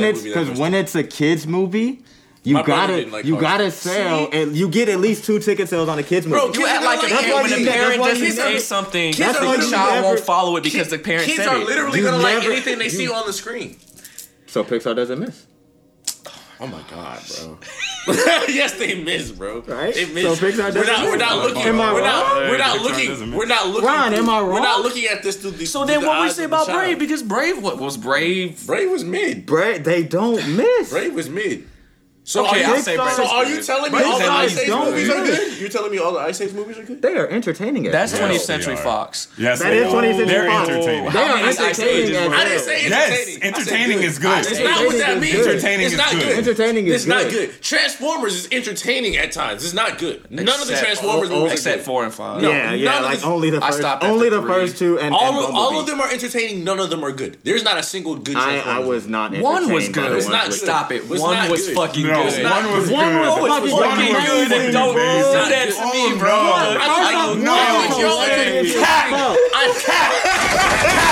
it's because when it's a kids movie you gotta, like you gotta sell, and you get at least two ticket sales on a kids movie. Bro, you act like, like a kid when a parent doesn't say something, that's the child never, won't follow it because the parent kids are literally gonna like anything they you, see on the screen. So Pixar doesn't miss. Oh my god, bro. yes, they miss, bro. Right? They miss. So Pixar we're not, we're not looking. Am I we're not, wrong? We're not, we're not looking. We're not looking. Ron, through, am I wrong? We're not looking at this through the. So then, what we say about Brave? Because Brave, what was Brave? Brave was mid. Brave, they don't miss. Brave was mid. So okay, are you, so are you telling me all the Ice Age movies are good? You're telling me all the Ice Age movies are good? They are entertaining. It. That's 20th Century Fox. Yes, that is 20th Century Fox. They're entertaining. They are entertaining. I didn't say entertaining. Yes, entertaining is good. It's not what that means. Entertaining is good. Entertaining is good. It's not good. Transformers is entertaining at times. It's not good. None of the Transformers movies except four and five. Yeah, yeah. Like only the first. Only the first two and all of them are entertaining. None of them are good. There's not a single good. I was not. One was good. It's not. Stop it. One was fucking no, good. Not, one was one good. Was fucking one was good. good. Don't do that to me, oh, bro. One, I, I, I, no, no, no, no,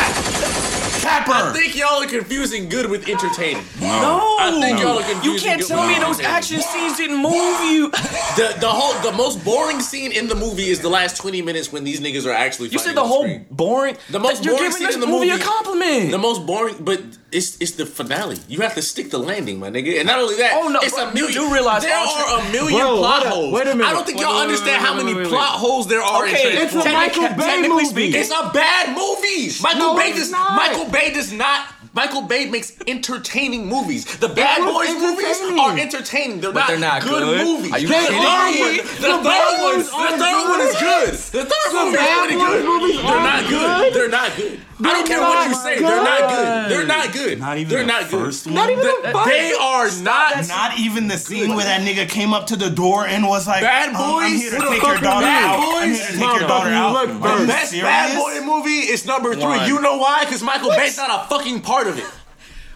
Capper. I think y'all are confusing good with entertaining. No, I think y'all are confusing. You can't good tell with me those action scenes didn't move you. the the whole the most boring scene in the movie is the last twenty minutes when these niggas are actually. You said the, whole screen. boring. The most you're boring scene in the movie, movie a compliment. The most boring, but it's it's the finale. You have to stick the landing, my nigga. And not only that, oh no, it's bro, a million. You do realize there are a million bro, plot holes. Wait a minute. I don't think wait, y'all wait, understand wait, how many plot holes there are. Okay, in it's a Michael Bay movie. Speaking, it's a bad movie. Michael no, Bay does. Michael Bay Bay does not. Michael Bay makes entertaining movies. The Bad Boys movies are entertaining. They're, not, they're not good, good. movies. Are you the kidding me? The, the third one, the third one is good. The third one is really good. Movies they're not good. good. They're not good. I don't care what you say. They're not good. They're not good. Not even They're the not good. first one. Not even the The- they are not. Not even the scene where that nigga came up to the door and was like, Bad boys, I'm here to take your daughter out." Bad out. I'm Boys? here to take your daughter out. The best bad boy movie is number three. One. You know why? Because Michael Bay's not a fucking part of it.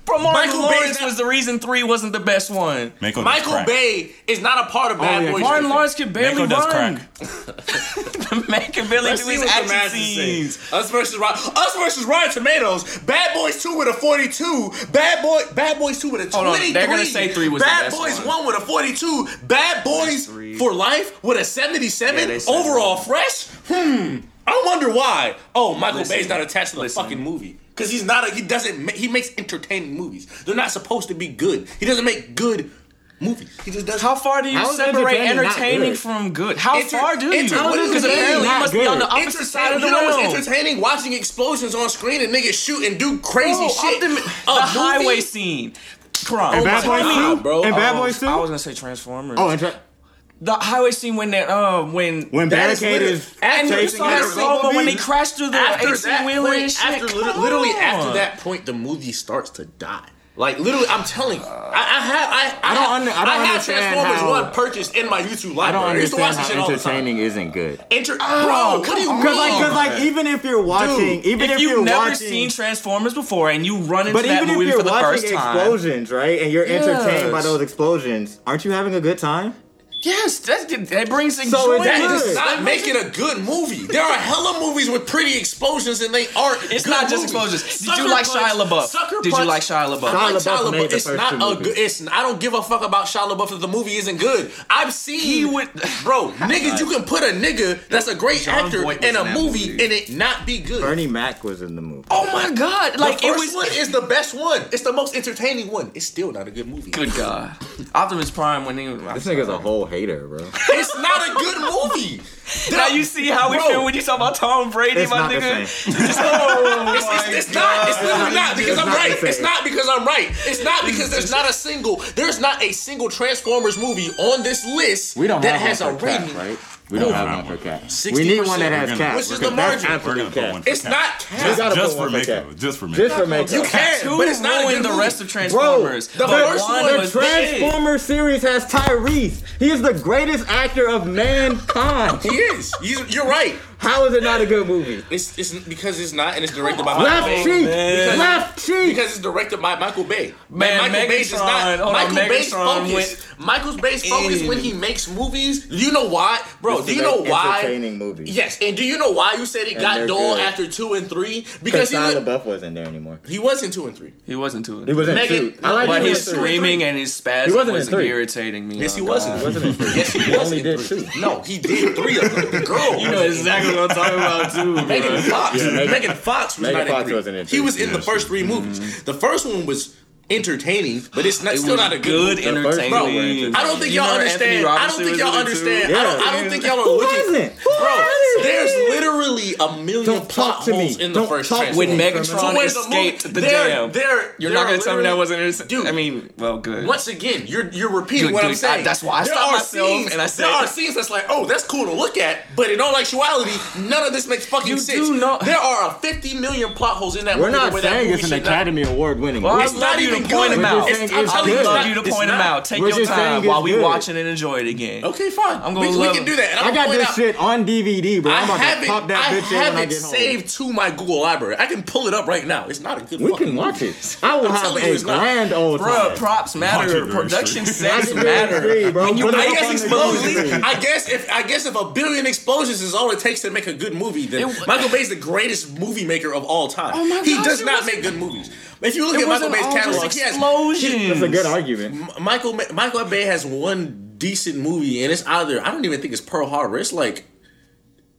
From Michael Lawrence not, was the reason three wasn't the best one. Michael, Michael Bay is not a part of oh, Bad yeah. Boys. Martin Lawrence can barely Michael run. the man can barely Let's do his action scenes. Us versus Us versus Rotten Tomatoes. Bad Boys two with a forty two. Bad Boy Bad Boys two with a twenty three. They're gonna say three was Bad Boys one. one. with a forty two. Bad Boys for life with a seventy seven. Yeah, overall fresh. Hmm. I wonder why. Oh, Michael listen, Bay's not attached to the listen. fucking movie because he's not. A, he doesn't. ma- He makes entertaining movies. They're not supposed to be good. He doesn't make good movies. He just does. How far do you How is separate entertaining entertaining good? from good? How Enter- far do you? enter- what is Because entertaining apparently you not must be on the good? opposite side of the you know realm. what's entertaining? Watching explosions on screen and niggas shoot and do crazy Bro, shit. optimi- A the movie? highway scene. Kron. Oh and Bad Oh my Boys God, 2? bro. And Bad Oh, Boys 2? I was gonna say Transformers. Oh, and tra- the highway scene when that uh when when That is Barricade is and you chasing saw the after slow mo when they Bumblebee. crashed through the after eighteen that wheeler and point, shit. after lit- Come literally on. after that point, the movie starts to die. Like literally, I'm telling you, I, I have I, I, I don't have, under- I don't have Transformers how- One purchased in my YouTube library. I don't library. I used to watch understand this how all the time. entertaining isn't good. Enter, bro, what do you mean? Because like, cause like, even if you're watching, even if if, you've you're never watching, seen Transformers before and you run into but that even if movie you're for the watching first time, explosions, right, and you're entertained by those explosions, aren't you having a good time? Yes, that, that brings So enjoyment. is that good. does not make it a good movie. There are hella movies with pretty explosions and they aren't. It's good not just movies. explosions. Did Sucker you like Punch- Shia LaBeouf? Sucker Did you like Shia LaBeouf? I like Shia Shia LaBeouf made LaBeouf. the It's first not two a good. It's I don't give a fuck about Shia LaBeouf if the movie isn't good. I've seen He would- bro, niggas. You can put a nigga that's a great Jon actor Voight in a in movie movie. and it not be good. Bernie Mac was in the movie. Oh my god! Like the Like first it was. one is the best one. It's the most entertaining one. It's still not a good movie. Good God, Optimus Prime when he. This nigga's a whole hater, bro. It's not a good movie. Now you see how we Bro. feel when you talk about Tom Brady, It's my not the nigga. same. oh It's, it's, it's not. It's literally God. not because I'm not right. It's not because I'm right. It's not because there's not a single. There's not a single Transformers movie on this list We don't that have has a rating. cap, right? We don't have one for cap. We need one that has Which cap. is the because that's margin. We're absolute gonna cap. It's not We cap. gotta Just put for one for Mako. Just for Mako. Just for Mako. You can, Two but it's not a ruined the movie. rest of Transformers. the but first one one- was The big. Transformers series has Tyrese. He is the greatest actor of mankind. He is. He's, you're right. How is it not a good movie? It's, it's because it's not, and it's directed by Michael Left Bay. cheek, man. left cheek. Because it's directed by Michael Bay. Man, Michael Bay's is Megatron- not. hold on, Michael Bay's Megatron focus. Michael Bay's focus in- when he makes movies. Do you know why, bro? It's do you know make why? Entertaining movies. Yes, and do you know why you said it And got they're dull good. after two and three? Because Because he, Shia was, LaBeouf wasn't there anymore. he was in two and three. He wasn't to He it. was in Megan- two. I like But him in his three. screaming and his spasm He wasn't in was three. irritating me. Yes, he Oh, was God. in He wasn't in three. Yes, he He was only in did three. two. No, he did three of them. The girl. You know exactly I'm talking about too. Megan. Fox. Yeah, Megan- Megan Fox was Megan Fox wasn't in He was in the first three movies. Mm-hmm. The first one was entertaining, but it's not It still not a good, good, movie. The entertaining. one. I don't think You y'all understand. Anthony I don't think y'all in it, too. understand. I don't. I don't think y'all are Who looking. wasn't? Who Bro, wasn't? there's literally a million Don't plot talk to me. holes in the Don't first talk to When. Megatron So when the escaped the dam. they're- You're they're not gonna tell me that wasn't. Dude. I mean, well, good. Once again, you're you're repeating Good, what I'm saying. I- that's why I there stopped myself scenes, and I said- there are scenes that's like, oh, that's cool to look at, but in all actuality, none of this makes fucking sense. there are 50 million plot holes in that We're movie. not saying it's an Academy Award winning Well, movie. I It's love not you even to point good. them out. We're just saying I'm telling you, good. love you to it's point them not. out. Take We're your time while we good. watching and enjoy it again. Okay, fine. I'm gonna we, we can do that. And I got this out, shit on DVD, bro. I I'm about have to pop that bitch in when I get home. saved to my Google library. I can pull it up right now. It's not a good. We can watch it. I will have a it's not. grand old Bruh, time. props matter. Production soon. sets Watch it very matter. When you Put it I guess explosions. I guess if I guess if a billion explosions is all it takes to make a good movie, then It- Michael is the greatest movie maker of all time. Oh my he gosh, does not make good movies. If you look at Michael Bay's all just catalog, he has. That's a good argument. Michael Ma- Michael Bay has one decent movie, and it's either I don't even think it's Pearl Harbor. It's like.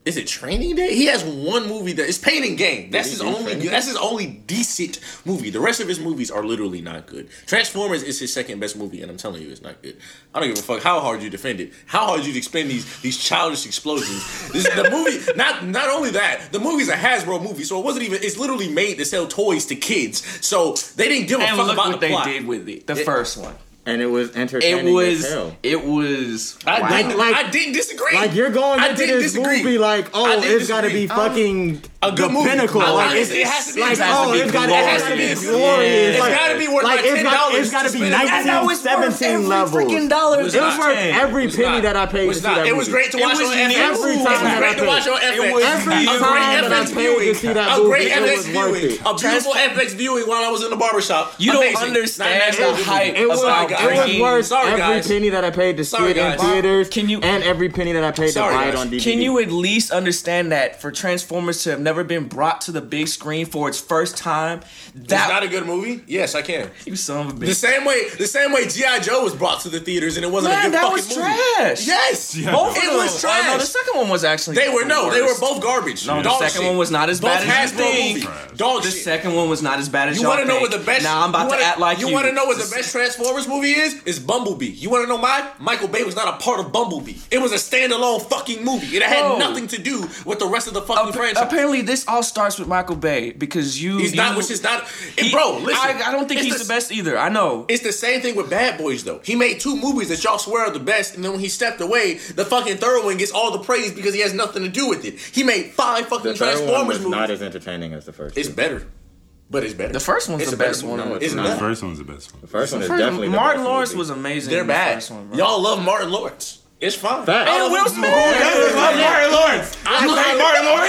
Is it Training Day? He has one movie that is Pain and Gain. That's his only. Training That's his only decent movie. The rest of his movies are literally not good. Transformers is his second best movie, and I'm telling you, it's not good. I don't give a fuck how hard you defend it, how hard you expend these these childish explosions. This the movie. Not not only that, the movie's a Hasbro movie, so it wasn't even. It's literally made to sell toys to kids. So they didn't give a And fuck look about what the they plot. did with it. The It- first one. And it was It entertaining was. as hell. It was. I, wow. didn't, Like- I didn't disagree. Like you're going I into didn't this disagree. movie like, oh, it's got to be disagree. fucking um, A good the movie. pinnacle. I like like it's, it. It has to be- like it has to oh, be it's got glorious. it has to be It's glorious. It's like, gotta be worth like my it's got $10 it's got to be to spend it. And that 19, was worth 17 every levels. freaking dollar. It was worth every It was penny not. that I paid to was see not. that It was movie. great to It watch was on new. FX. Every It time was that great I to watch on paid. FX. It was Every new. a time that I paid to see that A movie, great it FX was worth viewing. it. A beautiful FX viewing while I was in the barbershop. You don't Amazing. understand Not the National Good hype Movie. It was, about it was worth Sorry, every penny that I paid to see Sorry, it in guys. theaters. Can you- and every penny that I paid to buy it guys. on DVD. Can you at least understand that for Transformers to have never been brought to the big screen for its first time. That's not a good movie. Yes, I can. You son of a bitch. The same way, the same way GI Joe was brought to the theaters and it wasn't Man, a good that fucking was movie. trash. Yes, yeah. both it was trash. Oh, no, the second one was actually they were the no, worst. they were both garbage. No, the second shit. one was not as both bad as you think. Movies. Dog the shit. second one was not as bad as you want to know what the best. Now I'm about wanna, to act like you. You want to know what the best Transformers movie is? Is Bumblebee. You want to know mine? Michael Bay was not a part of Bumblebee. It was a standalone fucking movie. It had nothing to do with the rest of the fucking App- franchise. Apparently this all starts with Michael Bay because you. He's you, not, which is not. He, bro, listen. I, I don't think he's the, the, best either. I know. It's the same thing with Bad Boys, though. He made two movies that y'all swear are the best, and then when he stepped away, the fucking third one gets all the praise because he has nothing to do with it. He made five fucking the Transformers movies. not as entertaining as the first It's two. better. But it's better. The first one's it's the best one. No, it's not. The first one's the best one. The first one is definitely Martin Lawrence movie. was amazing. They're bad. The one, Y'all love Martin Lawrence. It's fine. Fact. And Will Smith. Who doesn't love Martin Lawrence? You hate Martin Lawrence?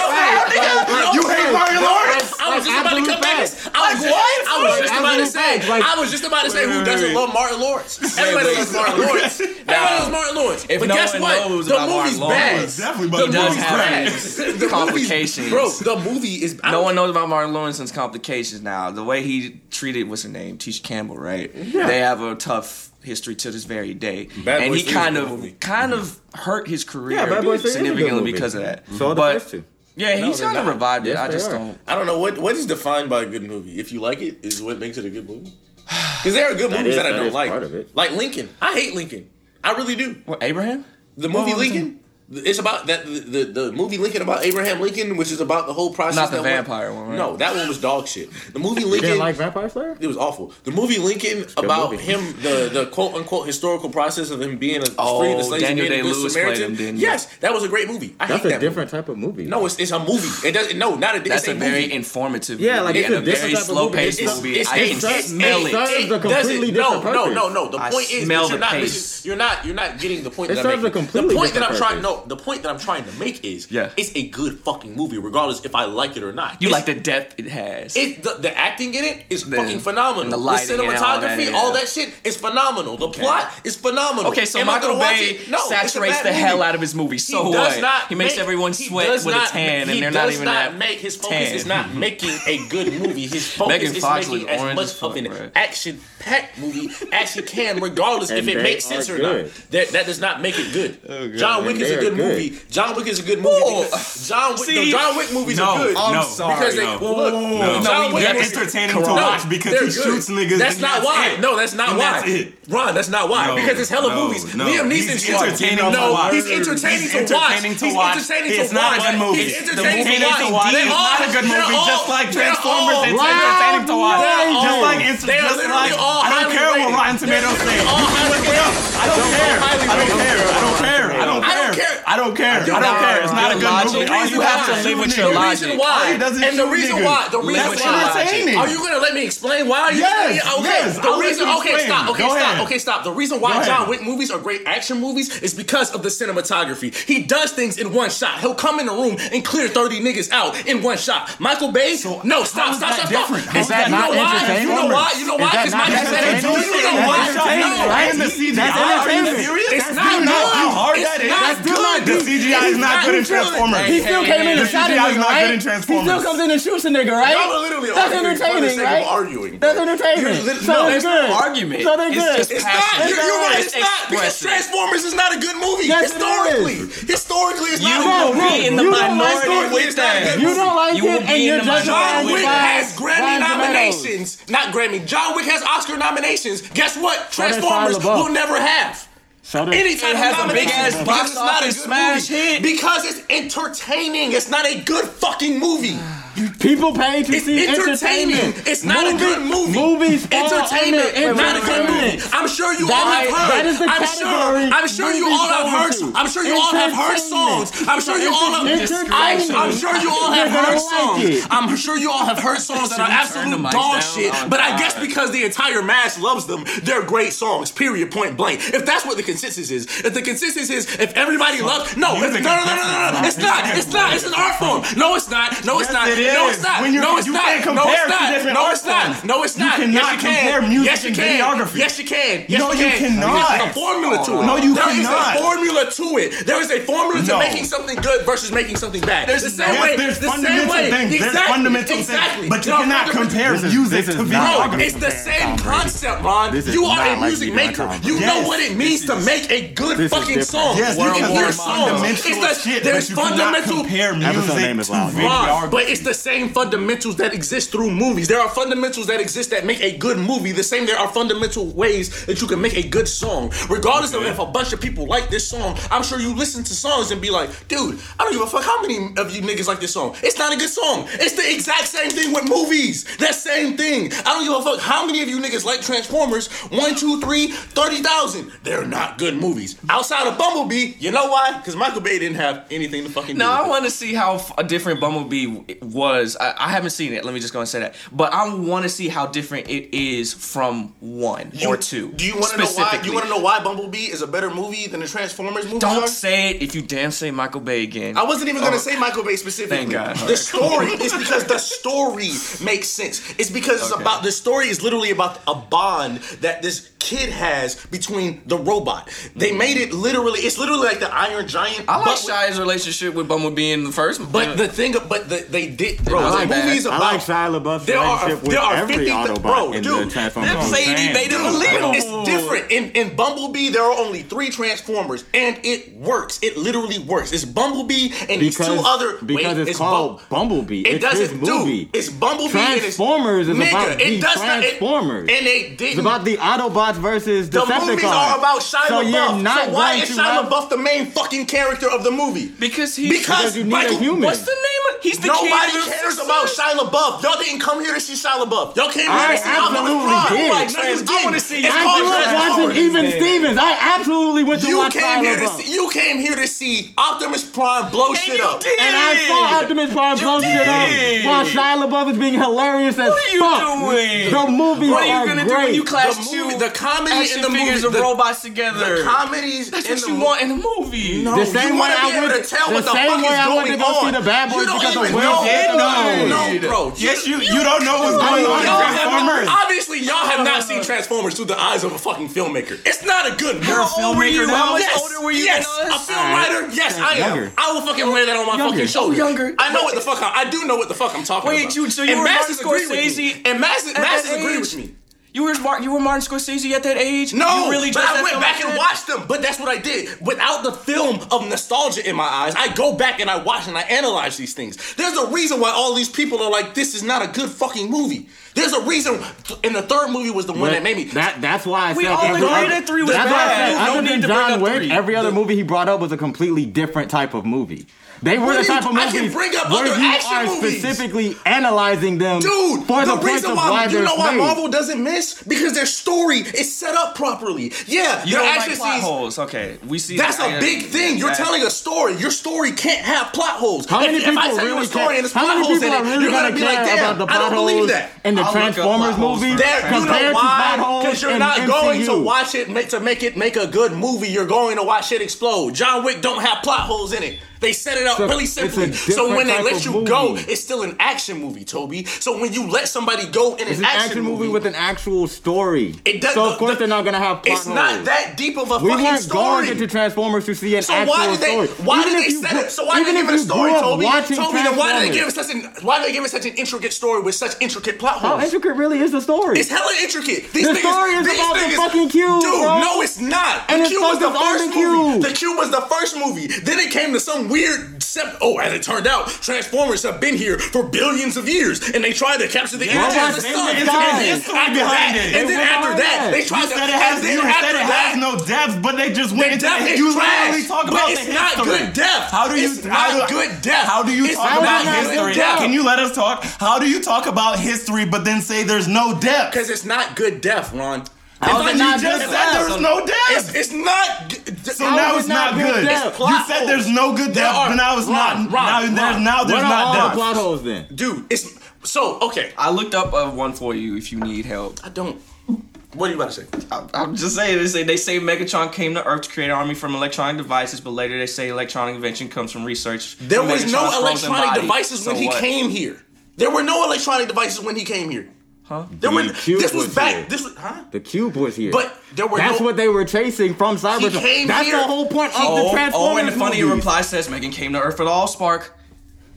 You hate Martin Lawrence? I was just about to come back. I was, what? I was just about to say. I was just about to say who doesn't love Martin Lawrence? Everybody loves Martin Lawrence. Everybody loves Martin Lawrence. But guess what? The movie's bad. Definitely, but the movie's bad. Complications, bro. The movie is. No one knows about Martin Lawrence since Complications. Now the way he treated what's her name, Tisha Campbell, right? They have a tough history to this very day. Bad and Boys he kind of kind mm-hmm. of hurt his career yeah, significantly because of that. So but, yeah, no, he's kind of revived it. Yes, I just are. don't. I don't know what what is defined by a good movie. If you like it, is what makes it a good movie. Because there are good movies that, I that don't like. Like Lincoln, I hate Lincoln. I really do. What Abraham? The movie well, Lincoln. It's about that the, the, the movie Lincoln about Abraham Lincoln, which is about the whole process. Not the vampire one. Right? No, that one was dog shit. The movie Lincoln. didn't like Vampire Slayer? It was awful. The movie Lincoln about movie. him, the the quote unquote historical process of him being a oh, free the slaves Daniel Day Lewis Samaritan. Him, yes, that was a great movie. I That's a that different movie. type of movie. No, it's, it's a movie. It doesn't. No, not a. That's a, a very informative. Yeah, movie. like it's a, a very slow paced movie. It's, I It's smell it. It. No, no, no, no. The point is, you're not. You're not. You're not getting the point. It serves a completely. The point that I'm trying. No, the point that I'm trying to make is, yeah. it's a good fucking movie, regardless if I like it or not. You it's, like the depth it has. It the, the acting in it is the, fucking phenomenal. The, the cinematography, all that, yeah. all that, shit is phenomenal. The okay. plot is phenomenal. Okay, so Am Michael Bay no, saturates the movie. hell out of his movie. So he does what? Not he makes make, everyone sweat with not, a tan, and they're not even not that make his focus tan. is not making a good movie. His focus Megan is Fox making as much of an action-packed movie as he can, regardless if it makes sense or not. That does not make it good. John Wick is a good good, good, movie. John Wick is a good movie. John Wick, See, John Wick movies no, are good. No, I'm sorry, because they no. look. No, John Wick they're entertaining to watch because he shoots niggas. That's not why. No, that's not why. Ron, that's not why. Because it's hella movies. Liam Neeson shoots. Entertaining no, he's entertaining to watch. He's entertaining to watch. It's not a good movie. He's entertaining to watch. It's not a good movie. Just like Transformers, it's entertaining to watch. Just like just like I don't care what Rotten Tomatoes say. I don't care. I don't care. I don't care. I don't care. I don't care. I, do not care. It's not a good movie. All you have to live with your logic. The reason why, and the reason why, the reason why. Are you gonna let me explain why? Are you yes. Gonna, okay. Yes. The I'll reason. Okay. Stop. Okay. Go stop. Ahead. Okay. Stop. The reason why John Wick movies are great action movies is because of the cinematography. He does things in one shot. He'll come in the room and clear thirty niggas out in one shot. Michael Bay. So no. Stop. Stop. Stop. Stop. Is that not entertainment? You know why? You know why? Because Michael Bay. You know why? No. I am the CGI. That's entertainment. It's not. No. How hard that is. That's good not. The CGI is not good in Transformers. He still came in and shot a nigga, right? He still comes in and shoots a nigga, right? Y'all are literally That's entertaining, right? arguing. That's entertaining. So they're good. argument. So they're good. It's not. You're right. It's not because Transformers is not a good movie historically. Historically, it's not. You will be in the minority with that. You don't like it, and you're justifying John Wick has Grammy nominations. Not Grammy. John Wick has Oscar nominations. Guess what? Transformers will never have. Anytime it has a big ass box office smash hit because it's entertaining. It's not a good fucking movie. People pay to it's see entertainment. entertainment. It's not movie, a good movie. Movies, entertainment, entertainment. not a good movie. I'm sure you that all have heard. That is the I'm sure. I'm sure you all have heard. I'm sure you all have heard songs. I'm sure you all have. I'm sure you all have heard songs. I'm sure you all have heard songs that are absolute dog shit. But I guess because the entire mass loves them, they're great songs. Period. Point blank. If that's what the consensus is, if the consensus is, if everybody loves, no, no, no, no, no, no, it's not. It's not. It's an art form. No, it's not. No, it's not it No, it's not. When you- No, it's you not. can't No, compare it's two not. different No, it's not. forms. No, it's You not. cannot Yes, you can. compare music Yes, you and can. videography. Yes, you can. Yes, No, you you can. cannot. There's a formula to it. No, you There is cannot. a formula to it. There is a formula to No. making something good versus making something bad. There's the same Yes, way. there's the same fundamental way. things. There's Exactly. fundamental exactly. things. But you No, cannot no, no, compare is- music to is video. not Bro, it's the same concept, Ron. You are a music maker. You know what it means to make a good fucking song. Yes, When because you hear there's songs, it's the, shit, there's but you cannot fundamental compare music to loud. Ron, but it's the same fundamentals that exist through movies. There are fundamentals that exist that make a good movie. The same there are fundamental ways that you can make a good song. Regardless of if a bunch of people like this song, I'm sure you listen to songs and be like, dude, I don't give a fuck how many of you niggas like this song. It's not a good song. It's the exact same thing with movies. That same thing. I don't give a fuck how many of you niggas like Transformers. One, two, three, 30,000. They're not good movies. Outside of Bumblebee, you know why? Because Michael Bay didn't have anything to fucking do No, with I want to see how a different Bumblebee was. I, I haven't seen it. Let me just go and say that. But I want to see how different it is from one or two. Do you want to know why? You want to know why Bumblebee is a better movie than the Transformers movie? Don't say it if you damn say Michael Bay again. I wasn't even gonna Oh. say Michael Bay specifically. Thank God. The story is because the story makes sense. It's because it's about the story is literally about a bond that this kid has between the robot. They mm. made it literally. It's literally like the Iron Giant. I like Shia's relationship with Bumblebee in the first. But the thing, but the, they did, bro. I like that. movie's I about. like Shia LaBeouf's There are- relationship with there are every 50 Autobot bro, in dude, the Transformers. them movie. Sadie saying. made it Dude, believable. It's different. In in Bumblebee, there are only three Transformers, and it works. It literally works. It's Bumblebee and these Because, two other. because wait, it's, called Bum- Bumblebee. It it's doesn't his movie. do. It's Bumblebee. and it's- Transformers is Nigga, about the it does not- it- Transformers. and they didn't. It's about the Autobots versus the Decepticons. movies are about Shia so LaBeouf. You're not so why going is Shia LaBeouf the main fucking character of the movie? because he Because, Because you need a Michael, human. What's the name of? He's the Nobody king of cares success. about Shia LaBeouf. Y'all didn't come here to see Shia LaBeouf. Y'all came here I to see Optimus absolutely Prime. did. Like, no, you I didn't. wanna see- It's I called I grew up watching Even Stevens. I absolutely went to You watch came Shia here to LaBeouf. see. You came here to see Optimus Prime blow shit you up. did. And I saw Optimus Prime You blow shit up did. while Shia LaBeouf is being hilarious as fuck. What are you fuck. doing? The movies What are you gonna do great. when you clash The two movie- the comedy action in the figures movie- of robots together? The comedies That's what you mo- want in a movie. No, The same you want to I be able to tell the what the same fuck way is I went going to go see on. the Bad Boys You don't because Will know. No, No. no, bro. Yes, you you don't know what's going on in Y'all Transformers. obviously, y'all have not seen Transformers through the eyes of a fucking filmmaker. It's not a good movie. You're a filmmaker now? How much Yes, older were you yes, than a us? film writer. Yes, I am. Younger. I will fucking wear that on my Younger. fucking oh, shoulder. Oh, younger. I know what the fuck. I, I do know what the fuck I'm talking Wait, about. you- so you and were Masses Martin agree with me. Scorsese And Masses, at Masses that agree age? with me. You were Mar- you were Martin Scorsese at that age? No, you really but I went back and watched them. But that's what I did. Without the film of nostalgia in my eyes, I go back and I watch and I analyze these things. There's a reason why all these people are like, this is not a good fucking movie. There's a reason. And the third movie was the one that made me. That that's why I We said all every agreed that three was that's why I bad. said, No other need than to bring John up Wick, three. every other movie he brought up was a completely different type of movie. They were What the do you- type of I movies can bring up where other you action are movies. specifically analyzing them Dude, for the, the, point reason of why, why you know why made. Marvel doesn't miss because their story is set up properly. Yeah, You their don't like plot scenes- holes. Okay, we see. That's a big thing. You're that- telling a story. Your story can't have plot holes. How many if, if I people tell you really a story care? and there's How plot many holes people in are it, really you're gonna gonna be care like, damn, about the I plot don't believe holes that. in the I'll Transformers movie for There, you compared know to plot why? holes Because you're not going to watch it make, to make it make a good movie. You're going to watch it explode. John Wick don't have plot holes in it. They set it up So really simply. So when they let you of go, it's still an action movie, Toby. So when you let somebody go in It's an an action movie with an actual story. It does- so of course the- they're not gonna have it's not that deep of a We fucking weren't going story. into Transformers to see an So actual why did they? story. Why Even did they set it? So why did even they give it a story, up Toby? Toby, then why did they give us such an? Why did they give us such an intricate story with such intricate plot How intricate really is the story? It's hella intricate. These The niggas, story is about the fucking cube, Dude, bro. no, it's not. And the cube was the first the movie. The cube was the first movie. Then it came to some weird. Sep- oh, as it turned out, Transformers have been here for billions of years, and they tried to capture the energy of the sun. And then after that, and then after that, they tried to. it has, you said it that, has no depth, but they just the went into depth it. is You trash. literally talk about it's the not good depth. How do you? It's not do- good depth. How do you talk about history? Can you let us talk? How do you talk about history, but then say there's no depth? Because it's not good depth, Ron. How If is it I- not you good just depth? There's no It's, depth. it's not. So How now it's not not good good. depth? It's You said there's no good There are- but now it's Ron, not. Ron, now Ron. there's now there's What are not all the depth. plot holes then? dude. It's so okay. I looked up uh, one for you if you need help. I don't. What are you about to say? I- I'm just saying. They say they say Megatron came to Earth to create an army from electronic devices, but later they say electronic invention comes from research. There from was no Megatron's frozen electronic body. devices when So he came here. There were no electronic devices when he came here. Huh? There were, this was, was back. Here. This was, huh? The cube was here. But there were. That's no, what they were chasing from Cybertron. That's here. the whole point oh, of the Transformers. Oh, and funny movies. reply says Megan came to Earth at all, Spark.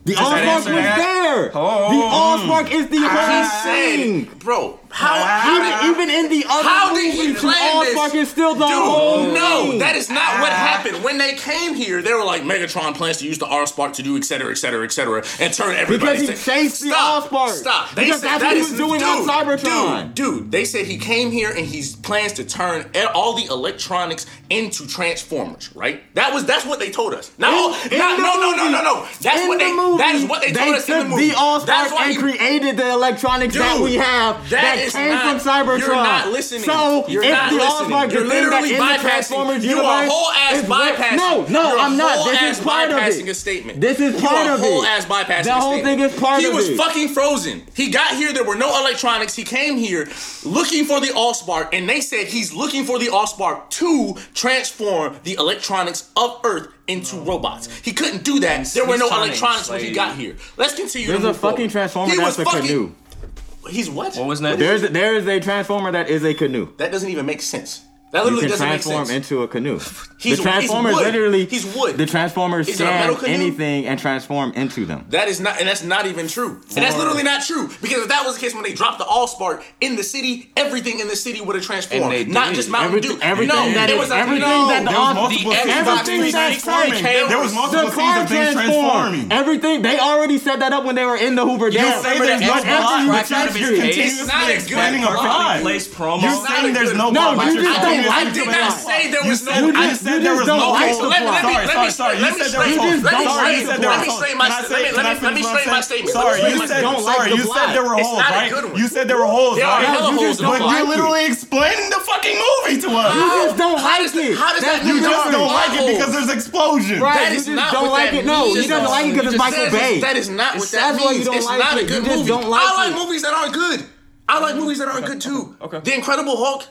The Allspark was that? there. Oh. The Allspark is the I whole thing, bro. How, how even, even in the other how did he plan this? Fucking still don't Dude, no, that is not ah. what happened. When they came here, they were like Megatron plans to use the Allspark to do etc. etc. etc. and turn everybody. Because he to, chased the Allspark. Stop. They because said, that's that what he was doing dude, on Cybertron. Dude, dude, they said he came here and he plans to turn all the electronics into Transformers. Right? That was that's what they told us. Not, in, all, in no, no, no, no, no. That's what the they. Movie, that is what they told they us in the movie. The Allspark and created the electronics dude, that we have. that, that it's came not, from Cybertron. You're not listening. So you're if not the listening. You're literally bypassing. You are whole ass bypassing. No, no, you're I'm not. This is part of it. A statement. This is part of it. Whole ass bypassing. The whole thing is part of it. He was fucking frozen. He got here. There were no electronics. He came here looking for the Allspark, and they said he's looking for the Allspark to transform the electronics of Earth into robots. He couldn't do that. There were no electronics when he got here. Let's continue. There's a fucking transformer. He was fucking. Canoe. He's what? What was that? There's a, there is a transformer that is a canoe. That doesn't even make sense. That literally you can transform into a canoe. he's, the Transformers he's literally he's wood. The Transformers can anything and transform into them. That is not, and that's not even true. And that's literally not true because if that was the case when they dropped the All Spark in the city, everything in the city would have transformed. Not just Mountain Dew. Everything no, that is everything no, that the multiple the things transforming. There was multiple the car transforming. Everything they already set that up when they were in the Hoover Dam. You say there's no plot. You're continuously expanding a plot. You saying there's no plot. No, you just don't didn't say there was no. I said there was no. Okay, so let me sorry. Let me straight. Let me straight my statement. Let me straight my statement. Sorry, you said sorry. You said there were holes, right? You said there were holes. There are hella holes. But you literally explained the fucking movie to us. You just don't like it. How does that? You just don't like it because there's explosions. Right. You just don't like it. No, you don't like it because it's Michael Bay. That is not what that means. It's not a good movie. I like movies that aren't good. I like movies that aren't good too. Okay. The Incredible Hulk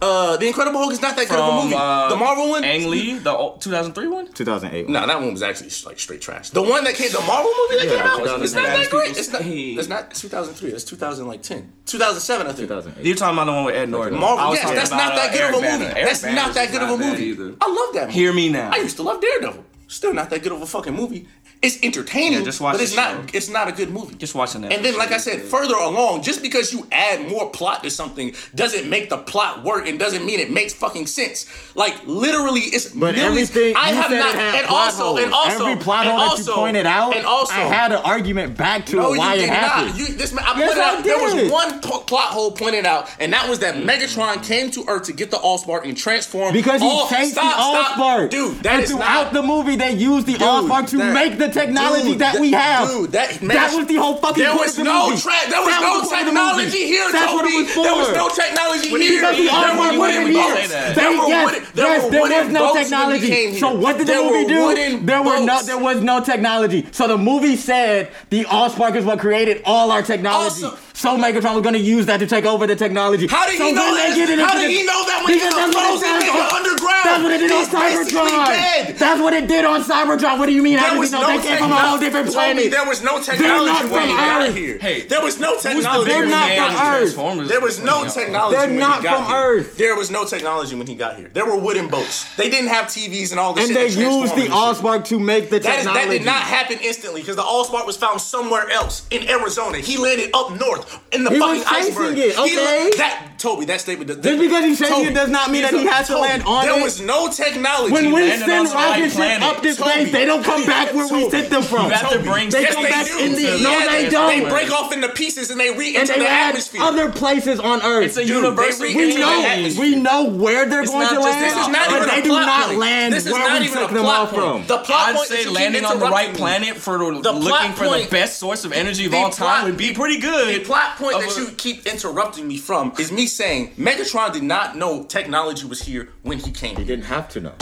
uh, the Incredible Hulk is not that good of a movie. Uh, the Marvel one, Ang Lee, the 2003 one, 2008. No, that one was actually like straight trash. The one that came, the Marvel movie that yeah, came out, it's not that great. It's not. It's not 2003. It's 2010, 2007. I think. 2008. You're talking about the one with Ed Norton. Marvel. Yes, that's not uh, that good of a movie. That's not that good of a movie. I love that. Movie. Hear me now. I used to love Daredevil. Still not that good of a fucking movie. It's entertaining, yeah, just watch but it's not. Show. It's not a good movie. Just watching that. And then, like I said, further along, just because you add more plot to something doesn't make the plot work, and doesn't mean it makes fucking sense. Like literally, it's but millions. everything. I have not. And also, holes. and also, every plot hole that you pointed out, and also, I had an argument back to no, why it happened. You, this, I yes, I out, did. There was one plot hole pointed out, and that was that mm-hmm. Megatron came to Earth to get the Allspark and transform because he all, chased stop, the Allspark, dude. That and is throughout not, the movie, they used the Allspark to make the the technology dude, that, we have. Dude, that, man, that was the whole fucking. There was no the track. There was that no was technology the here, That's Toby. What it was for. There was no technology here. Because the there were wooden boats. There were yes, wooden, there yes, there was no technology. So what did the movie do? There were no. There was no technology. So the movie said the Allspark is what created all our technology. So Megatron was gonna use that to take over the technology. How did so he know that? How did he know that when he was frozen in the underground? what it did on Cybertron. Dead. That's what it did on Cybertron. What do you mean? There How do we know they came from a whole different planet? There was no technology when we got here. Hey, there was no technology. They're not from Earth. There was no technology. They're not from Earth. There was no technology when he got here. There were wooden boats. They didn't have TVs and all this. And they used the Allspark to make the technology. That did not happen instantly because the Allspark was found somewhere else in Arizona. He landed up north in the fucking iceberg. It, okay. He, that Toby, that statement does. Just because he's shaking Toby, it does not mean that he has Toby, to land on there it. was no technology. When we send rockets up this Toby, space, they don't come back where we sent them from. You have to bring. They yes, come they back do. in the. Yeah, no, they, they don't. They break off into pieces and they re-enter they the atmosphere. Other places on Earth. It's a universe. We know. We know where they're it's going to land. This is not even They do not land where we took them off from. The plot point. is landing on the right planet for looking for the best source of energy of all time would be pretty good. The plot point that you keep interrupting me from is me saying Megatron did not know technology was here when he came. He didn't have to know.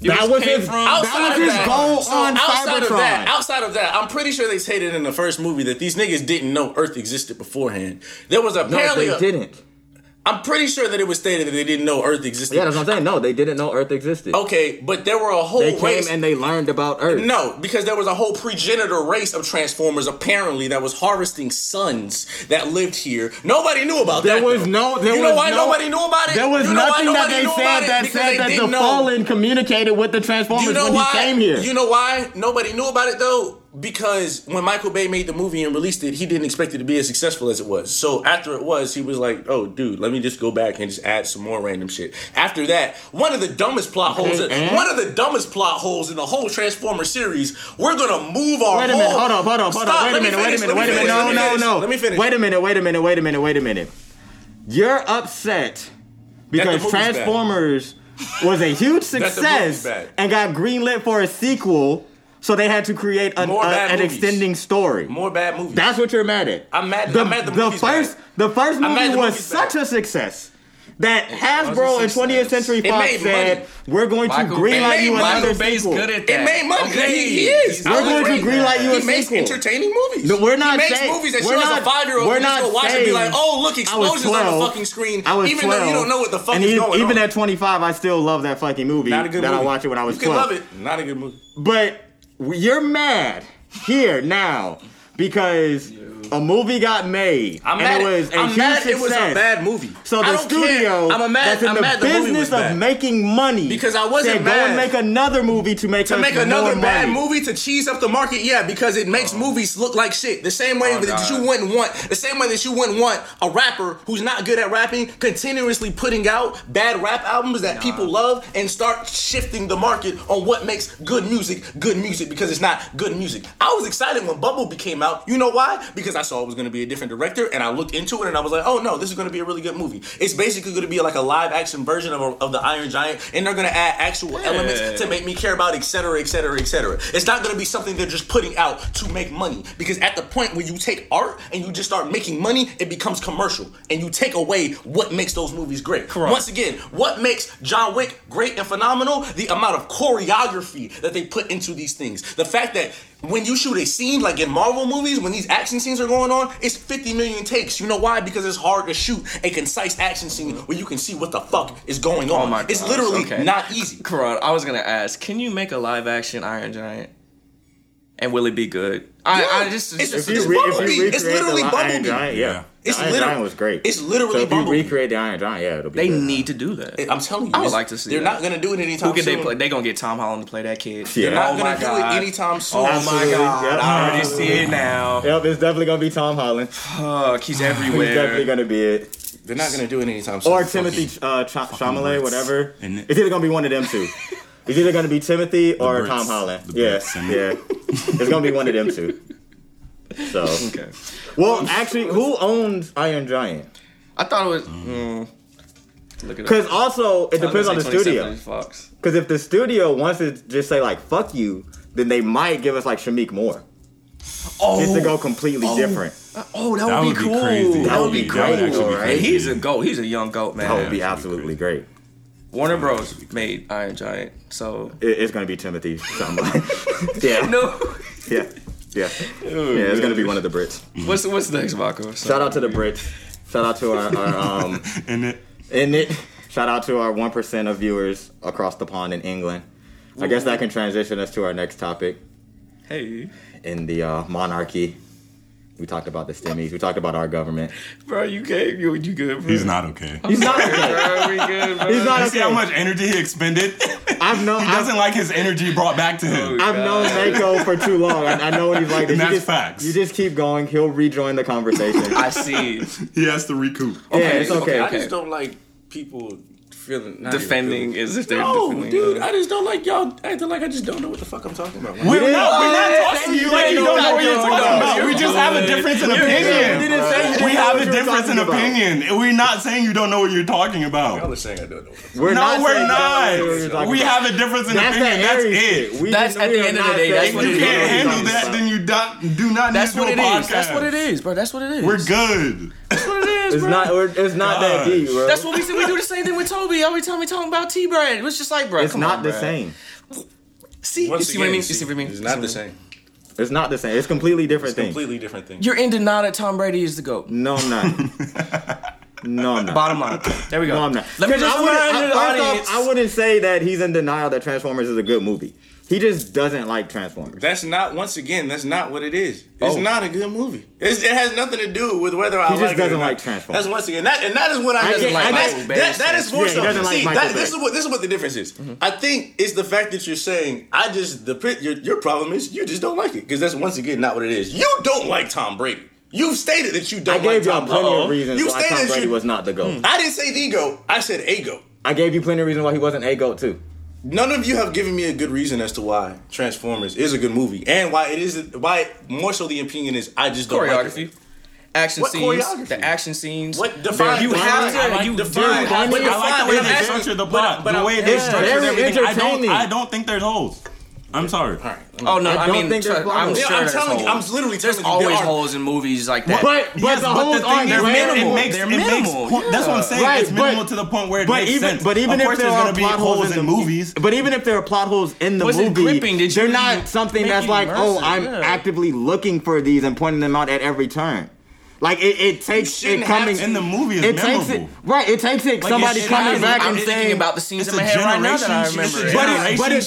It that was his, from, that was his that. goal so on outside Cybertron. Of that, outside of that, I'm pretty sure they stated in the first movie that these niggas didn't know Earth existed beforehand. There was apparently no, they a, didn't. I'm pretty sure that it was stated that they didn't know Earth existed. Yeah, that's what I'm saying. No, they didn't know Earth existed. Okay, but there were a whole They came race. and they learned about Earth. no, because there was a whole progenitor race of Transformers apparently that was harvesting suns that lived here. Nobody knew about There that. was though. no. There you was know why no, nobody knew about it? There was you know nothing that they said that said that the know. Fallen communicated with the Transformers You know when why? he came here. You know why nobody knew about it though? Because when Michael Bay made the movie and released it, he didn't expect it to be as successful as it was. So after it was, he was like, "Oh, dude, let me just go back and just add some more random shit." After that, one of the dumbest plot holes, one of the dumbest plot holes in the whole Transformer series. We're gonna move our Wait a whole. minute. Hold on! Hold on! Hold Stop, up. Wait a minute. Wait a minute. Wait a minute. No. No. No. Let me finish. Wait a minute. Wait a minute. Wait a minute. Wait a minute. You're upset because movie's bad. Transformers was a huge success and got greenlit for a sequel, so they had to create an, uh, a- an extending story. More bad movies. That's what you're mad at. I'm mad- The, I'm mad the the first, bad. the first movie the was such bad. a success that Hasbro Was and 20th Century Fox said money. we're going to greenlight you Michael another Bay's sequel. good at that. It made money. Okay. He, he is. We're going to greenlight you a He makes sequel. entertaining movies. No, we're not He makes saying- movies that we're you as not- a five year old we're can just not go watch and be saying- like, "Oh, look, I was explosions on 12. the fucking screen." I was even 12. though you don't know what the fuck and is even, going even on. at 25, I still love that fucking movie. not a good that movie. I watched it when I was you can 12. love it. Not a good movie. But you're mad here now because a movie got made I'm and mad. it was a I'm mad. It was a bad movie. So the studio Care. I'm a mad. that's in I'm the mad. The business of bad. making money Because I wasn't said, go and make another movie to make to make another bad money. movie to cheese up the market, yeah, because it makes oh. movies look like shit. The same way Oh, that God. you wouldn't want, the same way that you wouldn't want a rapper who's not good at rapping continuously putting out bad rap albums that people love and start shifting the market on what makes good music good music because it's not good music. I was excited when Bumblebee came out. You know why? Because I saw it was going to be a different director and I looked into it and I was like, oh no, this is going to be a really good movie. It's basically going to be like a live action version of, a, of the Iron Giant and they're going to add actual elements to make me care about, et cetera, et cetera, et cetera. It's not going to be something they're just putting out to make money because at the point where you take art and you just start making money, it becomes commercial and you take away what makes those movies great. Correct. Once again, what makes John Wick great and phenomenal? The amount of choreography that they put into these things. The fact that when you shoot a scene like in Marvel movies, when these action scenes are going on, it's 50 million takes. You know why? Because it's hard to shoot a concise action scene where you can see what the fuck is going oh on. Oh my it's literally okay. not easy. Karan, I was gonna ask, can you make a live action Iron Giant? And will it be good? I, Yeah. I just, It's- just If you, It's re- Bumblebee. recreate It's literally the Iron Bumblebee. Giant, yeah. Yeah. It's Iron literally- Giant was great. it's literally so if Bumblebee. you recreate the Iron Giant, yeah, it'll be they good. need to do that. I'm telling you, I would like to see They're that. not gonna do it anytime Who can soon. they play? They gonna get Tom Holland to play that kid. Yeah. They're not Oh gonna do it anytime soon. Oh my Absolutely. god! Yep. I already see it now. Yep, it's definitely gonna be Tom Holland. Fuck, he's everywhere. He's definitely gonna be it. They're not gonna do it anytime soon. Or Timothy uh, Ch- Chalamet, whatever. It's either gonna be one of them two. It's either gonna be Timothy or Brits. Tom Holland. Yes, yeah, yeah. it's gonna be one of them two. So, Okay. well, actually, who owns Iron Giant? I thought it was. Mm, look at Because also it depends on the studio. Because if the studio wants to just say like "fuck you," then they might give us like Shameik Moore, Oh, just to go completely different. oh, that, That would would be be cool. crazy. That would be That would great, actually be right? Crazy. he's a goat. He's a young goat, man. That would be that'd be absolutely great. Warner Bros. made Iron Giant, so It- it's gonna be Timothée Chalamet. yeah, no. yeah, yeah, yeah. It's gonna be one of the Brits. What's what's next, Marco? Shout out to the Brits. Shout out to our, our um In it. in it. Shout out to our one percent of viewers across the pond in England. I guess that can transition us to our next topic Hey, in the uh, monarchy. We talked about the stimmies. We talked about our government. bro, you came. You you good, bro? He's not okay. He's not okay. Bro, we good, bro. He's not You see how much energy he expended? I've known. he I've, doesn't like his energy brought back to him. Oh, I've known Mako for too long. I, I know what he's like. And that's just, facts. You just keep going. He'll rejoin the conversation. I see. He has to recoup. yeah, it's okay. I just don't like people feeling not Defending feeling- as if they're No, defending. dude, I just don't like y'all acting like I just don't know what the fuck I'm talking about. We're not, we're not talking to you like you don't know what you're talking about. We just have a difference in opinion. didn't say you didn't We have a difference in opinion. We're not saying you don't know what you're talking about. Y'all are saying I don't know. We're No, not we're saying you don't know what you're not. We have a difference in opinion. That's it. That's just- at the end of the not day, saying that's If you can't handle that, then you don't, do not That's need to it do a is. That's what it podcast. is, bro. That's what it is. We're good. That's what it is, It's bro. not. We're, it's not that deep, bro. That's what we said. We do the same thing with Toby every time we talk about T bread. It's just like, bro, It's come not on, the bro. same. See, you Once see what I again, mean? You see what I mean? It's not the what I mean? same. It's not the same. It's completely different thing. Completely different thing. You're in denial that Tom Brady is the goat. No, I'm not. No, I'm not. Bottom line. There we go. No, I'm not. Let me 'Cause just I wouldn't, I, off, audience. I wouldn't say that he's in denial that Transformers is a good movie. He just doesn't like Transformers. That's not. Once again, that's not what it is. It's Oh. not a good movie. It's, it has nothing to do with whether I He just like it or doesn't like Transformers. That's once again. That, and that is what I. I doesn't like. That's- that, that is more Yeah, so. like See, that, this is what this is what the difference is. Mm-hmm. I think it's the fact that you're saying I just the your, your problem is you just don't like it because that's once again not what it is. You don't like Tom Brady. You've stated that you don't I gave like y'all Tom plenty of reasons You why stated Tom that Brady you. was not the GOAT. Mm. I didn't say the goat. I said a goat. I gave you plenty of reasons why he wasn't a GOAT too. None of you have given me a good reason as to why Transformers is a good movie and why it is why more so the opinion is I just don't like choreography. it. Action What scenes, the action scenes. What define you have to. Like you define- but to. define I like the way they structure the plot, but the way they Very everything. I don't. I don't think there's holes. I'm sorry. All right. Oh no! I I, don't mean, think there's I'm problems. sure I'm there's telling you. I'm literally There's you, there always are- holes in movies like that. But but Yes, the but holes the thing aren't is, minimal. it makes They're it makes minimal, point- that's what I'm saying. Right, it's minimal but- to the point where it But makes even sense. but even of if course there there's are gonna plot holes holes in in the movies. but even if there are plot holes in the Was it movie, gripping? Did you they're not something make that's you like, oh. I'm Yeah. actively looking for these and pointing them out at every turn. Like it, it takes shouldn't it coming In the movie, it's It takes it memorable. right. It takes it Like, somebody it- coming it- back I'm and thinking saying about the scenes in my head right now that I generation remember. shift. But it, but it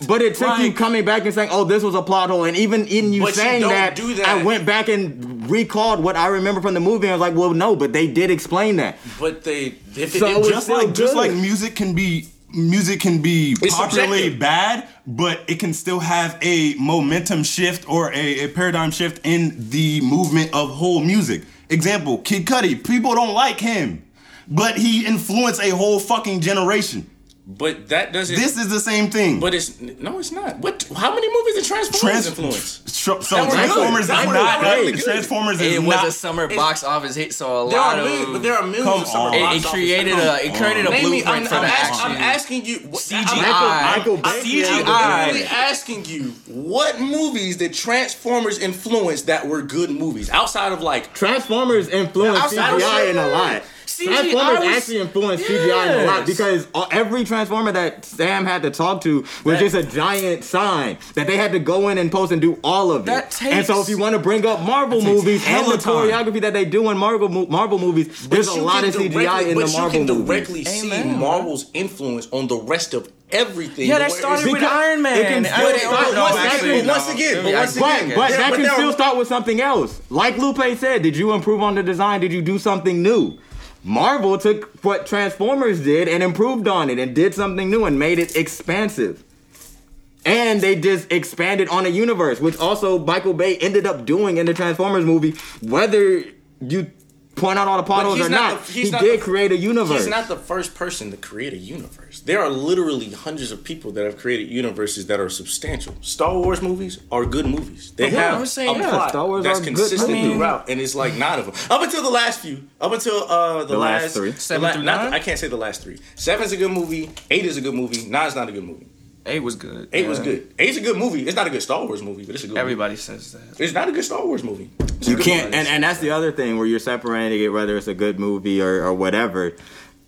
took, but it took you coming back and saying, "Oh, this was a plot hole," and even in you But you saying that, do that. I went back and recalled what I remember from the movie, and I was like, "Well, no, but they did explain that." But they if it, So it it's just just still like just like music can be music can be It's popularly subjective. bad, but it can still have a momentum shift or a, a paradigm shift in the movement of whole music. Example: Kid Cudi. People don't like him, but he influenced a whole fucking generation. But that doesn't. This is the same thing. but it's no, it's not. What? How many movies did Transformers Trans- influence? So, so That good. Transformers is That not. that were really good. Transformers is It was not. a summer box office hit, so a There lot are of millions, but there are millions of summer on. it, box it office created films. a it created a Name blueprint I'm, for I'm, the ask- action. I'm asking you. what- CGI. I'm- Michael Bay I'm CGI. asking you what movies did Transformers influence that were good movies outside of like Transformers influenced Outside CGI in a lot. CGI Transformers was- actually influenced CGI a lot because every Transformer that Sam had to talk to was That- just a giant sign that they had to go in and post and do all of it. That and so if you want to bring up Marvel movies and the choreography that they do in Marvel Marvel movies, there's a lot of CGI directly- in the but Marvel you can movies. directly see Amen. Marvel's influence on the rest of everything. Yeah, that started with Iron Man. it can still mean, start- no, once actually, again- no. once again, but once again- But, but Yeah, that but can still are- start with something else. Like Lupe said, did you improve on the design? Did you do something new? Marvel took what Transformers did and improved on it and did something new and made it expansive. And they just expanded on a universe, which also Michael Bay ended up doing in the Transformers movie. Whether you point out all the potholes or not not, the- he's he not did the- create a universe. He's not the first person to create a universe. There are literally hundreds of people that have created universes that are substantial. Star Wars movies are good movies. They Yeah, have I'm saying, a yeah, plot Star Wars that's are good consistent movies. throughout, and it's like nine of them. Up until the last few. Up until uh, the, The last last, three. the Seven la- through not- nine? I can't say the last three. Seven's a good movie. Eight is a good movie. Nine's not a good movie. Eight was good. Eight was good. Eight's a good movie. It's not a good Star Wars movie, but it's a good. Everybody says that. It's not a good Star Wars movie. It's You can't, and, and that's the other thing where you're separating it, whether it's a good movie or, or whatever.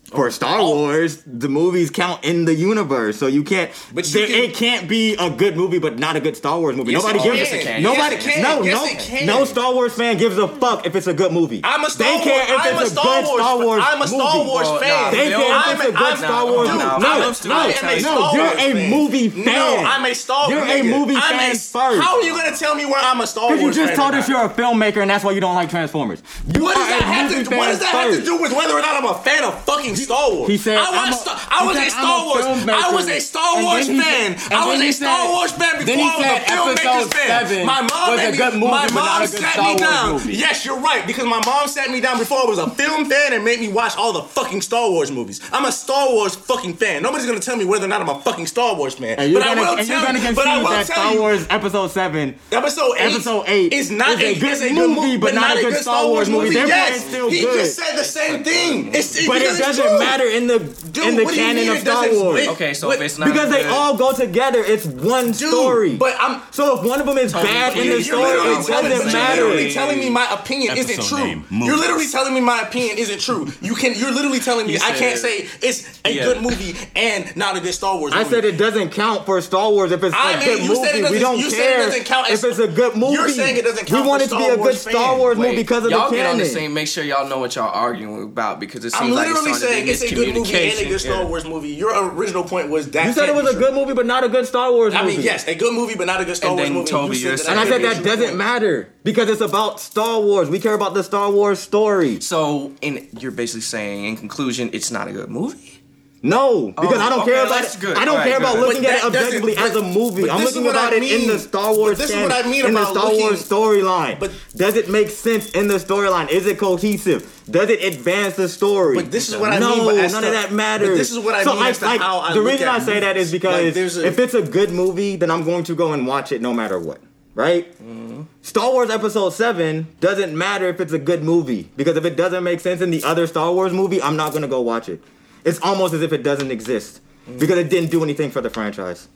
For oh, Star Oh. Wars, the movies count in the universe, so you can't. But you there- can- it can't be a good movie, but not a good Star Wars movie. Yes, nobody it gives can. Yes, it can. nobody. Yes, it can. No, Yes, no, it can. no Star Wars fan gives a fuck if it's a good movie. I'm a Star they Wars. care if I'm it's a a, Star good Wars. Star Wars I'm a Star movie. Wars Well, fan. nah, They care I'm it's a a- good I'm- Star no, Wars no, movie. no, No, I'm no, gonna I am tell a you. Star no, you're Wars a movie fan. No, I'm a Star Wars. You're a movie fan first. How are you gonna tell me where I'm a Star Wars Because you just told us you're a filmmaker and that's why you don't like Transformers. You What are does that a have movie to? What fan does that have to do with whether or not I'm a fan of fucking Star Wars? He said, I watched. a- Star- was a Star Wars. I was a Star Wars fan. I was a Star Wars fan before I was a filmmaker's fan. My mom was a good movie, My but not mom a good sat Star me down. Yes, you're right. Because my mom sat me down before I was a film fan and made me watch all the fucking Star Wars movies. I'm a Star Wars fucking fan. Nobody's gonna tell me whether or not I'm a fucking Star Wars fan. But gonna, I will and you're tell you. But I will tell Star. Wars Episode Seven, Episode eight, Episode eight is not a good movie, but not a good Star Wars movie. Yes, he just said the same thing. It's, But it doesn't doesn't matter in the Dude, in the what do you canon mean of Star Wars. it- Okay, so But- if it's not because they good- all go together. It's one Dude, story. but I'm so if one of them is bad in the story, it telling- doesn't matter. you're literally telling me my opinion isn't true. name, You're literally telling me my opinion isn't true. You can. You're literally telling me You I can't say it's a Yeah. good movie and not a good Star Wars. I said it doesn't count for Star Wars if it's I a mean, good you said it movie. We don't it care doesn't count if it's a good movie. You're saying it doesn't count We want it to be a good Star. Wars Wait, movie because of y'all the get on the canon. same. Make sure y'all know what y'all arguing about because it seems I'm like literally it's starting saying to it's a good movie and a good Star Yeah. Wars movie. Your original point was that You said it was a good movie, but not a good Star Wars movie. I mean, yes, a good movie, but not a good Star And Wars movie. Toby, you said And I said that doesn't true. matter because it's about Star Wars. We care about the Star Wars story. So, in you're basically saying, in conclusion, it's not a good movie. No, because Oh, I don't okay, care about it. good. I don't Alright, care about looking at it objectively as a movie. I'm looking about I it in the Star Wars But this is what I mean in the Star looking- Wars storyline. But- does it make sense in the storyline? Is it cohesive? Does it advance the story? But this is what I no, mean. As none of that matters. But this is what I so mean to like, how I the reason I say that is because Like, a- if it's a good movie, then I'm going to go and watch it no matter what. Right? Mm-hmm. Star Wars Episode 7 doesn't matter if it's a good movie. Because if it doesn't make sense in the other Star Wars movie, I'm not going to go watch it. It's almost as if it doesn't exist. Mm. Because it didn't do anything for the franchise.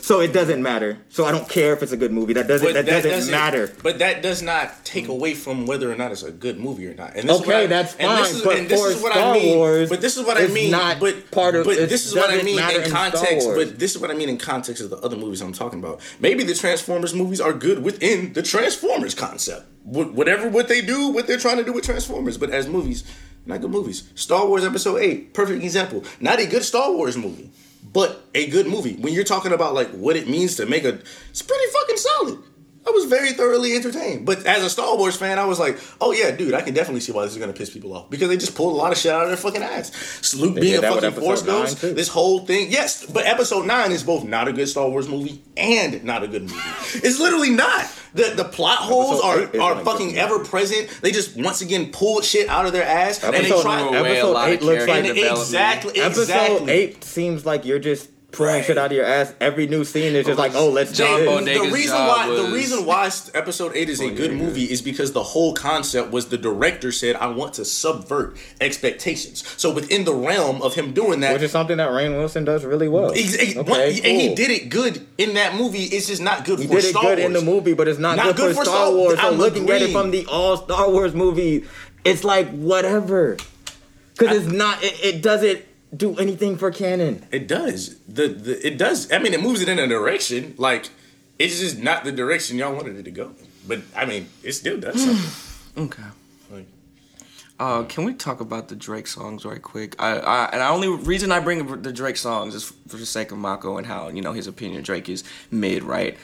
So it doesn't matter. So I don't care if it's a good movie. That doesn't, But that doesn't, matter. But that does not take away from whether or not it's a good movie or not. And this is what Okay, I- that's and this fine, is- but and this is what Star I mean. Wars, but this is what I mean. not but part of- But this is what I mean in in context. Wars. But this is what I mean in context of the other movies I'm talking about. Maybe the Transformers movies are good within the Transformers concept. Whatever what they do, what they're trying to do with Transformers, but as movies, not good movies. Star Wars Episode Eight, perfect example. Not a good Star Wars movie but a good movie. When you're talking about like what it means to make a, it's pretty fucking solid. I was very thoroughly entertained. But as a Star Wars fan, I was like, oh yeah, dude, I can definitely see why this is gonna piss people off because they just pulled a lot of shit out of their fucking ass. Luke being a fucking Force Ghost, this whole thing, yes, but Episode Nine is both not a good Star Wars movie and not a good movie. it's literally not. The the plot holes Episode are are fucking ever present. They just once again pulled shit out of their ass and they Episode try. episode eight looks like development. exactly, Episode exactly. 8 seems like you're just pulling Right. shit out of your ass. Every new scene is just like, oh, let's John do Boyega- this. the reason job why the reason why episode eight is a oh, good movie is because the whole concept was the director said I want to subvert expectations. So within the realm of him doing that, Which is something that Rain Wilson does really well. ex- ex- Okay, what- and he did it good in that movie. It's just not good He for did it good Wars. in the movie, but it's not, Not good, for Star Wars. I'm looking at it from the all Star Wars movie, it's like whatever. Because it's not. It, it doesn't do anything for canon. It does. The, the it does. I mean, it moves it in a direction. Like it's just not the direction y'all wanted it to go. But I mean, it still does something. Okay. Like, Uh, can we talk about the Drake songs right quick? I, I and the only reason I bring up the Drake songs is for the sake of Mako and how you know his opinion Drake is mid, right?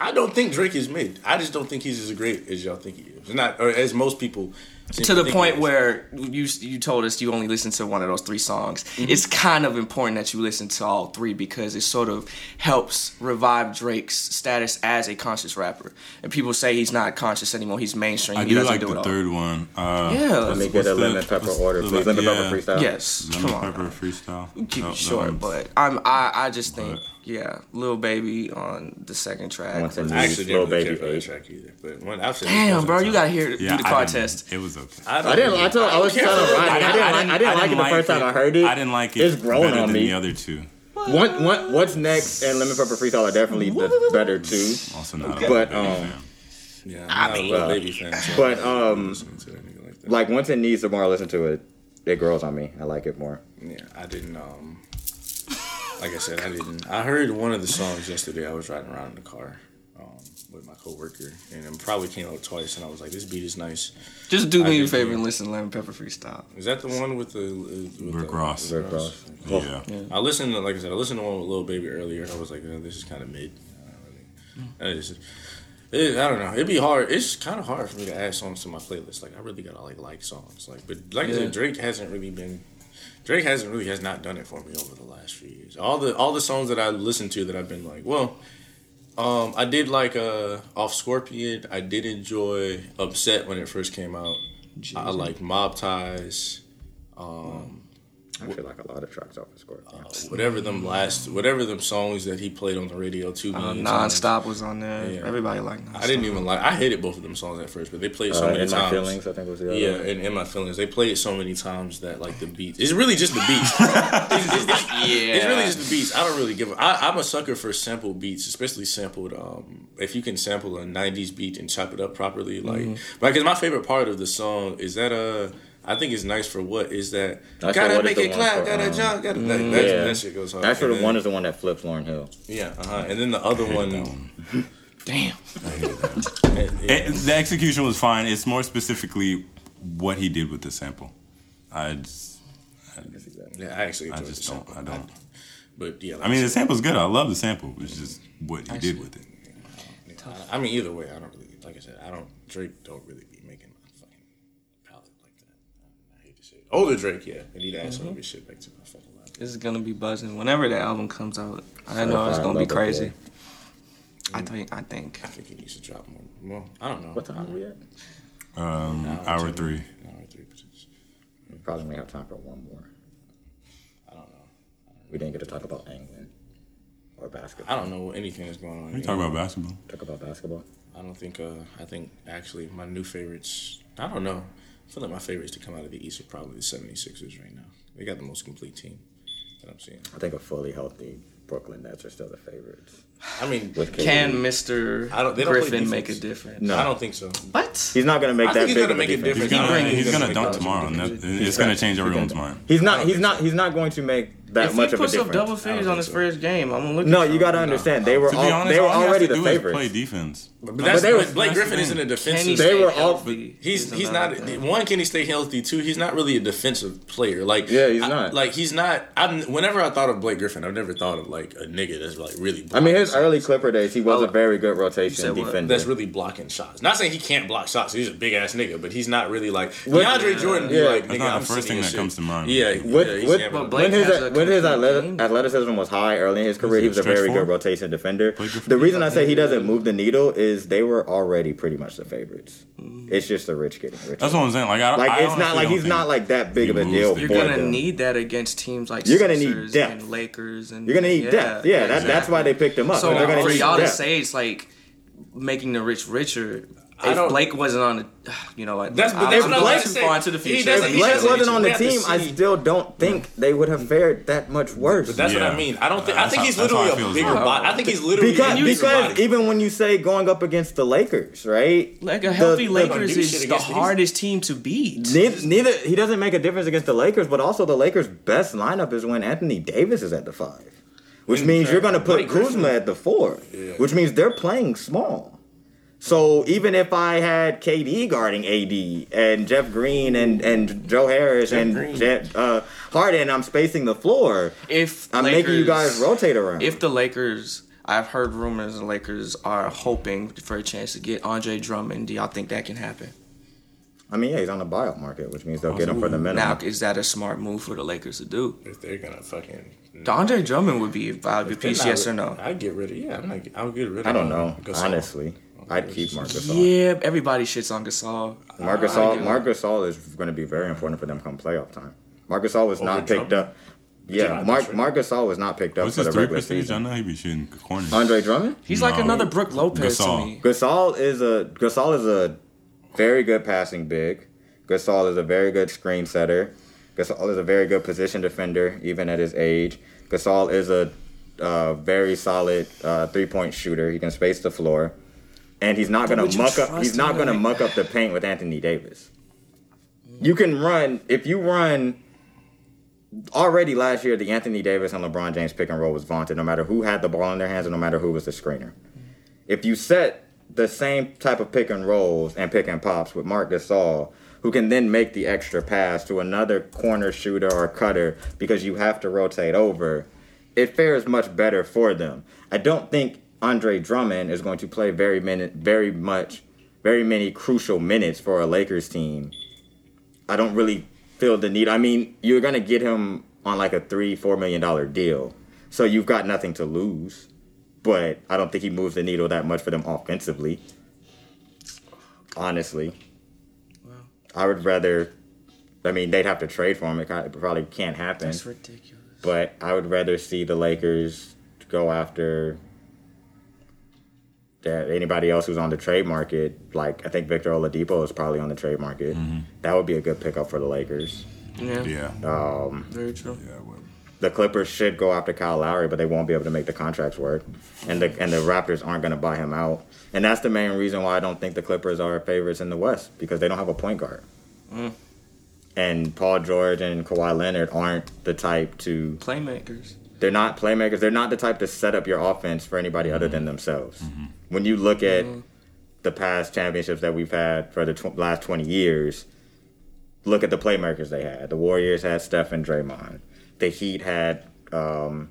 I don't think Drake is mid. I just don't think he's as great as y'all think he is. Not or as most people. Seem to the point he where you you told us you only listen to one of those three songs. Mm-hmm. It's kind of important that you listen to all three because it sort of helps revive Drake's status as a conscious rapper. And people say he's not conscious anymore; he's mainstream. I he do doesn't like do the it all. third one. Uh, Yeah. Let what's- me get a lemon the- pepper order, please. Lemon pepper freestyle. Yes, Lemon come on. Lemon pepper freestyle. keep Oh, it short, but I'm I, I just think But- yeah, Lil Baby on the second track. Once was- in I actually Lil didn't really care Baby for that eight. track either. But one, I've said Damn, bro, you times. gotta hear Yeah, do the I car test. It was okay. I, I didn't. I told. I was don't telling care for Ryan. I it. didn't. like, I didn't like it the like first time I heard it. I didn't like it It's growing on than me. the other two. What, what, what's next? And lemon pepper freestyle are definitely the better two. Also not. But, um. Yeah, I'm not a little uh, baby fan. So but, um, listening to that nigga like. Like once it needs to more I listen to it, it grows on me. I like it more. Yeah, I didn't. Um, like I said, I didn't. I heard one of the songs yesterday. I was riding around in the car um, with my coworker, and it probably came out twice. And I was like, "This beat is nice." Just do I me a favor and listen to Lemon Pepper Freestyle. Is that the one with the uh, with Rick the, Ross. Rick Ross. Yeah. I listened to, like I said, I listened to one with Lil Baby earlier. I was like, oh, this is kind of mid. I don't really. I just. It, I don't know. It'd be hard. It's kind of hard for me to add songs to my playlist. Like I really gotta like like songs. Like, but like I said, Drake hasn't really been. Drake hasn't really has not done it for me over the last few years. All the all the songs that I listened to that I've been like, well, um, I did like uh off Scorpion. I did enjoy Upset when it first came out. I like Mob Ties. Um, I feel like a lot of tracks off of Scorpion. Whatever them last, whatever them songs that he played on the radio too. Uh, many times. nonstop was on there. Yeah. Everybody liked nonstop. I didn't even like. I hated both of them songs at first, but they played so Uh, many in times. my feelings, I think was the other. Yeah, one. and in my feelings, they played it so many times that like the beats. It's really just the beats. it's, it's- it's- Yeah. it's really just the beats. I don't really give. A, I, I'm a sucker for sample beats, especially sampled. Um, if you can sample a '90s beat and chop it up properly, like, Mm-hmm. because my favorite part of the song is that uh. I think it's nice for what is that? Nice for gotta What is make it clap, for, gotta um, jump, gotta. That, that, Yeah. that shit goes hard. That's for the then- one is the one that flips Lauryn Hill. Yeah, uh-huh. and then the other one. Damn. yeah. It- the execution was fine. It's more specifically what he did with the sample. I just, I, Yeah, I actually. I just the don't. sample. I don't. But yeah, like I mean, the sample's good. I love the sample. It's just what he did with it. I I mean, either way, I don't really like I said. I don't Drake don't really be making my fucking palette like that. I hate to say it. Older Drake, yeah, and he'd add some of his shit back to my fucking life. This is gonna be buzzing whenever the album comes out. I know it's gonna be crazy. I think. I think. I think he needs to drop more. Well, I don't know. What time are we at? Um, hour three. Hour three. but We probably may have time for one more. I don't know. We didn't get to talk about England or basketball. I don't know anything that's going on. We talk about basketball. Talk about basketball. I don't think. Uh, I think actually my new favorites. I don't know. I feel like my favorites to come out of the East are probably the 76ers right now. They got the most complete team that I'm seeing. I think a fully healthy Brooklyn Nets are still the favorites. I mean, With Can Mister I don't- they don't Griffin make a difference? No. I don't think so. What? He's not going to make I that think he's big gonna of a a difference. difference. He's gonna, he's he's gonna gonna dunk tomorrow, and that, difference. it's gonna change everyone's mind. He's not. He's not. He's not going to make that If much he of a puts up difference. double figures on his so. first game, I'm gonna look. no, at you got to understand. They were To be all, honest, they were all already to the favorites. play defense. But that's, they were- but Blake Griffin isn't a defensive. They were all- healthy? He's he's not thing. one. Can he stay healthy? Two, he's not really a defensive player. Like Yeah, he's not. like he's not. I'm whenever I thought of Blake Griffin, I've never thought of like a nigga that's like really. I mean, his early. Clipper days, he was a oh, very good rotation defender. That's really blocking shots. Not saying he can't block shots. He's a big ass nigga, but he's not really like What- DeAndre Jordan. Yeah. like, nigga, the first thing that comes to mind. Yeah, With- yeah, he's with- having a- But Blake when his has a when his complete athleticism was high early in his career, he was a very good rotation defender. The reason I say he doesn't move the needle is they were already pretty much the favorites. Mm. It's just the rich getting richer. That's what I'm saying. Like, I, like I it's not like he's not like that big of a deal. You're gonna them. need that against teams like You're gonna need Sixers depth. and Lakers and You're gonna need yeah, depth. Yeah, that, that's why they picked him up. So They're gonna for need y'all to say it's like making the rich richer. I If don't- Blake wasn't on the, you know, like That's- but I'm, that's I'm what I going was too saying. far into the future. doesn't- If he Blake wasn't on the we have to team, I still don't think they would have fared that much worse. But that's what I mean. I don't think. I think how- he's how literally a bigger well. body. I think he's literally because a because body. even when you say going up against the Lakers, right? like a healthy the- Lakers do is the hardest team to beat. Neither, neither he doesn't make a difference against the Lakers, but also the Lakers' best lineup is when Anthony Davis is at the five, which means you're going to put Kuzma at the four, which means they're playing small. So even if I had KD guarding AD and Jeff Green and, and Joe Harris and Green. Jeff, uh, Harden, I'm spacing the floor. If I'm Lakers, making you guys rotate around. If the Lakers, I've heard rumors the Lakers are hoping for a chance to get Andre Drummond. Do y'all think that can happen? I mean, yeah, he's on the buyout market, which means they'll get him for the minimum. Now, is that a smart move for the Lakers to do? if they're gonna fucking. Andre Drummond would be a valuable piece, not- yes or no? I'd get rid of. Yeah, I'm not. I'll get rid of. I don't him. know, Gasol. honestly. I'd keep Marcus Gasol. Yeah, everybody shits on Gasol. Marc I Gasol, get. Marc Gasol is going to be very important for them come playoff time. Marc Gasol was not picked Drummond? up. Yeah, Drummond, Mark sure. Marc Gasol was not picked up What's for his the three regular percentage? I season. know he be shooting corners. Andre Drummond. He's like No. another Brook Lopez Gasol. to me. Gasol is a Gasol is a very good passing big. Gasol is a very good screen setter. Gasol is a very good position defender, even at his age. Gasol is a uh, very solid uh, three point shooter. He can space the floor, and he's not gonna muck up. He's not gonna make muck up the paint with Anthony Davis. You can run if you run. Already last year, the Anthony Davis and LeBron James pick and roll was vaunted. No matter who had the ball in their hands, and no matter who was the screener. If you set the same type of pick and rolls and pick and pops with Marc Gasol, who can then make the extra pass to another corner shooter or cutter because you have to rotate over, it fares much better for them. I don't think Andre Drummond is going to play very minute, very much, very many crucial minutes for a Lakers team. I don't really feel the need. I mean, you're gonna get him on like a three, four million dollar deal, so you've got nothing to lose. But I don't think he moves the needle that much for them offensively. Honestly, I would rather I mean, they'd have to trade for him. It probably can't happen. That's ridiculous. But I would rather see the Lakers go after that anybody else who's on the trade market. Like I think Victor Oladipo is probably on the trade market. That would be a good pickup for the Lakers. Yeah, Yeah. Um, very true. yeah. Well, the Clippers should go after Kyle Lowry, but they won't be able to make the contracts work, and the and the Raptors aren't going to buy him out. And that's the main reason why I don't think the Clippers are favorites in the West because they don't have a point guard. And Paul George and Kawhi Leonard aren't the type to Playmakers. They're not playmakers. They're not the type to set up your offense for anybody other than themselves. When you look at the past championships that we've had for the tw- last 20 years, look at the playmakers they had. The Warriors had Steph and Draymond. The Heat had um,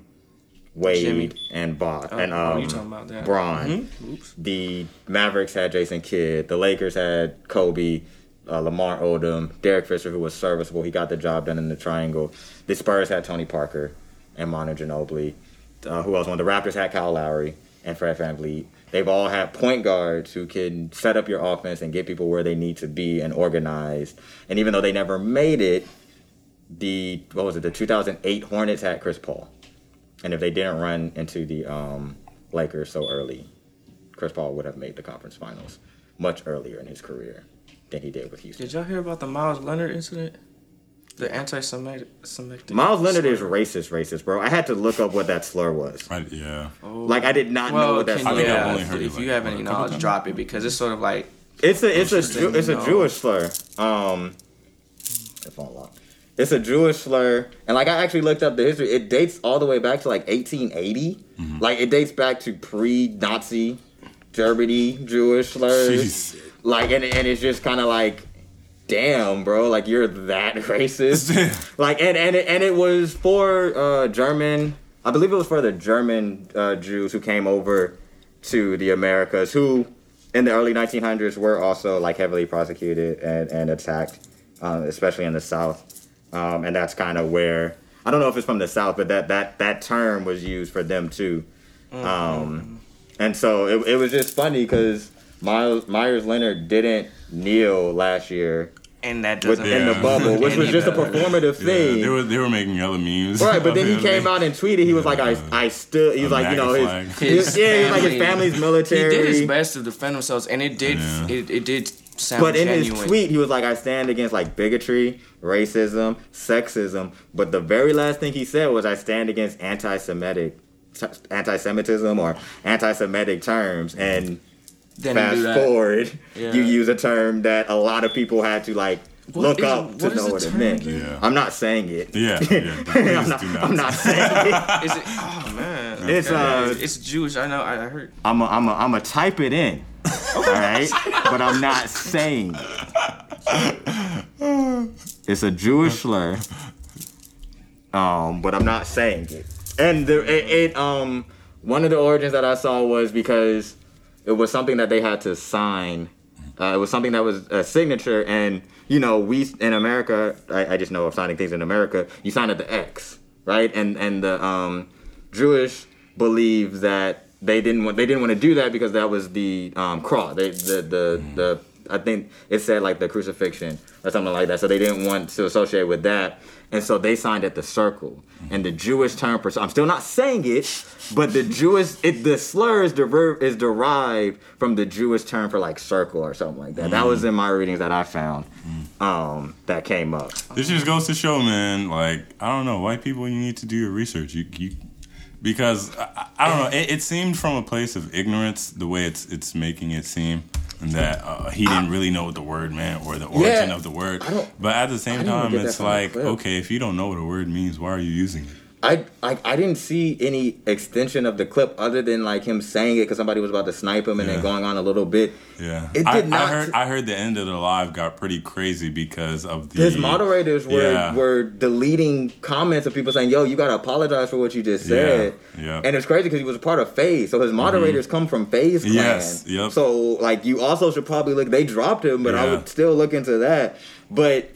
Wade Jimmy. and Bob Oh, and oh, um, you talking about that. The Mavericks had Jason Kidd. The Lakers had Kobe, uh, Lamar Odom, Derek Fisher, who was serviceable. He got the job done in the triangle. The Spurs had Tony Parker and Manu Ginobili. Uh, who else won? The Raptors had Kyle Lowry and Fred VanVleet. They've all had point guards who can set up your offense and get people where they need to be and organized. And even though they never made it, the what was it? The 2008 Hornets had Chris Paul. And if they didn't run into the um, Lakers so early, Chris Paul would have made the conference finals much earlier in his career than he did with Houston. Did y'all hear about the Miles Leonard incident? The anti-Semitic. Miles Leonard is racist, racist, bro. I had to look up what that slur was. right. Yeah. Like I did not know what that can slur you, think I've yeah, only if, heard it, if like, you have any knowledge, times? drop it because it's sort of like It's a it's a Interesting, it's a. Jewish slur. Um, it's on lock. It's a Jewish slur, and like I actually looked up the history. It dates all the way back to like 1880. Mm-hmm. Like it dates back to pre-Nazi Germany Jewish slurs. Jeez. Like and and it's just kind of like, damn, bro, like you're that racist. like and and it, and it was for uh, German. I believe it was for the German uh, Jews who came over to the Americas, who in the early 1900s were also like heavily prosecuted and and attacked, uh, especially in the South. Um, and that's kind of where I don't know if it's from the South, but that that that term was used for them too. Um, and so it, it was just funny because Meyers, Meyers Leonard didn't kneel last year and that doesn't in the bubble, which was just a does. performative Yeah, thing. they were they were making other memes. Right, but then he came out and tweeted. He was like, "I, I still." He was A like, you know, his, flag. his, His yeah, he like his family- family's He did his best to defend themselves, and it did. Yeah. It, it did sound But in genuine. his tweet, he was like, "I stand against like bigotry, racism, sexism." But the very last thing he said was, "I stand against anti-Semitic, anti-Semitism or anti-Semitic terms." And Then fast do that. forward, Yeah. you use a term that a lot of people had to like What look is- up to what is know what it meant. Yeah. I'm not saying it. Yeah, yeah. I'm, not, do not. I'm not saying it. Is it? Oh man, It's, uh, it's Jewish. I know. I I heard. I'm a, I'm a, I'm a type it in. All right, but I'm not saying. it. It's a Jewish slur. Um, but I'm not saying it. And the it, it um one of the origins that I saw was because it was something that they had to sign. Uh, it was something that was a signature, and you know, we in America, I, I just know of signing things in America. You sign at the X, right? And and the um, Jewish believe that they didn't want they didn't want to do that because that was the um, cross. They the the the I think it said like the crucifixion or something like that. So they didn't want to associate with that, and so they signed at the circle. And the Jewish term for I'm still not saying it, but the Jewish it the slur is, is derived from the Jewish term for like circle or something like that. That was in my readings that I found. Um, that came up. This just goes to show, man. Like I don't know, white people, you need to do your research. You, you because I, I don't know. It, it seemed from a place of ignorance the way it's it's making it seem, that uh, he didn't really know what the word meant or the origin Yeah, of the word. But at the same I time, it's like okay, if you don't know what a word means, why are you using it? I, I I didn't see any extension of the clip other than like him saying it because somebody was about to snipe him and Yeah. then going on a little bit. Yeah, It I, did not- I heard. I heard the end of the live got pretty crazy because of the His moderators were Yeah. were deleting comments of people saying, "Yo, you gotta apologize for what you just said." Yeah, yeah. And it's crazy because he was a part of FaZe, so his mm-hmm. moderators come from FaZe Clan. Yes, yep. So like, you also should probably look. They dropped him, but I would still look into that. But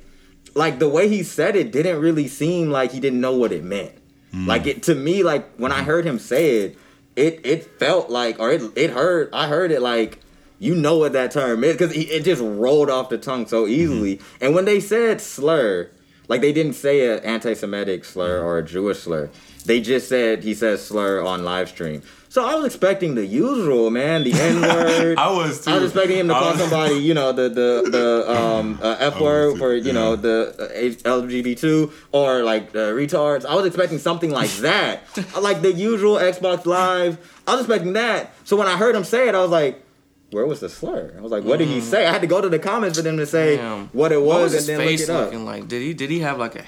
like the way he said it didn't really seem like he didn't know what it meant. Mm. Like it to me, like when I mm. heard him say it, it it felt like or it it heard I heard it like you know what that term is because it just rolled off the tongue so mm-hmm. easily. And when they said slur, like they didn't say an anti-Semitic slur mm. or a Jewish slur. They just said he says slur on live stream. So I was expecting the usual, man, the N word. I was too. I was expecting him to call somebody, you know, the the the um uh, F word for you know the uh, LGBT or like uh, retards. I was expecting something like that, like the usual Xbox Live. I was expecting that. So when I heard him say it, I was like, "Where was the slur?" I was like, "What did he say?" I had to go to the comments for them to say Damn. what it was, What was and his then look it up. looking like? Did he did he have like a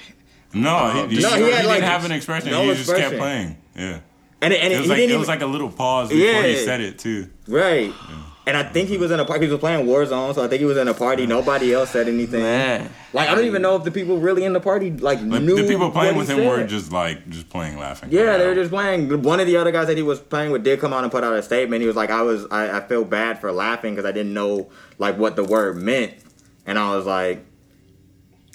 No, he, he, No, he he had, didn't like, have an expression. no he just kept playing. Yeah. And it, and It it, was he like didn't it even was like a little pause before he said it too. right. And I think he was in a party. He was playing Warzone, so I think he was in a party. Nobody else said anything. man? Like I don't even know if the people really in the party like, Like, knew the people playing what with he him were said. just like just playing, laughing. Yeah, they were just playing. One of the other guys that he was playing with did come out and put out a statement. He was like, "I was, I, I feel bad for laughing because I didn't know like what the word meant," and I was like, Yeah, how do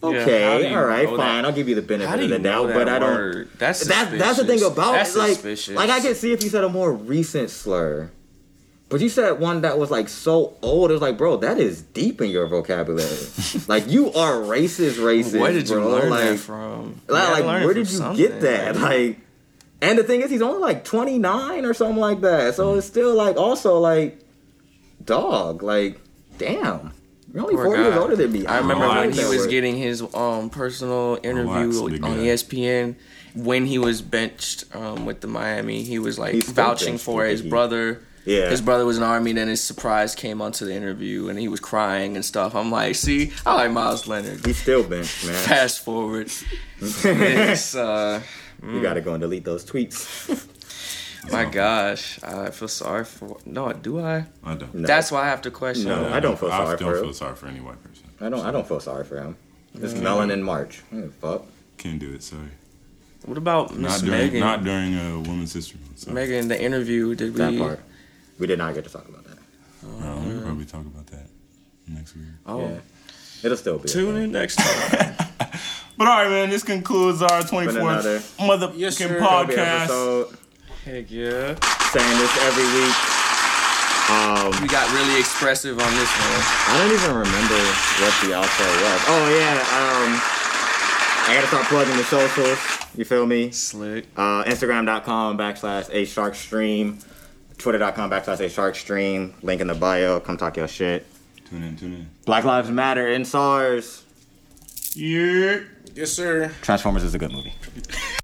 "Okay, you all right, fine, that? I'll give you the benefit of the doubt, but I don't." word? That's That, that's the thing about that's it. Like, suspicious. like I could see if you said a more recent slur, but you said one that was like so old. It was like, bro, that is deep in your vocabulary. like you are racist, racist. Where did you bro. learn like, that from? Like, like, where did you something, get that? Like, and the thing is, he's only like 29 or something like that. So mm-hmm. it's still like, also like, dog. Like, damn, you're only Poor four years older than me. I remember Relax. when he was word. getting his um personal interview Relax, on guy. ESPN when he was benched um, with the Miami. He was like He's vouching benched, for his he- brother. Yeah. His brother was in the army, then his surprise came onto the interview and he was crying and stuff. I'm like, see, I like Miles Leonard. He's still benched, man. Fast forward. it's uh You gotta go and delete those tweets. my gosh. I feel sorry for no, do I? I don't. No. That's why I have to question. No. it. I don't feel sorry I don't for him. feel sorry for any white person. I don't. I don't feel sorry for him. It's mm. melon in March. I don't give a fuck. Can't do it. Sorry. What about Not Miss during Megan? not during uh, a woman's history. Month. So, Meghan, the interview, did That we part. We did not get to talk about that. no, we'll probably talk about that next week. Oh. Yeah. It'll still be. Tune in next time. But all right, man. This concludes our 24th motherfucking Yes, sir. It'll podcast. Episode Heck yeah. saying this every week. Um, We got really expressive on this one. I don't even remember what the outro was. Oh yeah, um, I gotta start plugging the socials. You feel me? Slick. Uh, Instagram.com backslash a shark stream, Twitter.com backslash a shark stream. Link in the bio. Come talk your shit. Tune in, tune in. Black Lives Matter End SARS. Yeah. Yes, sir. Transformers is a good movie.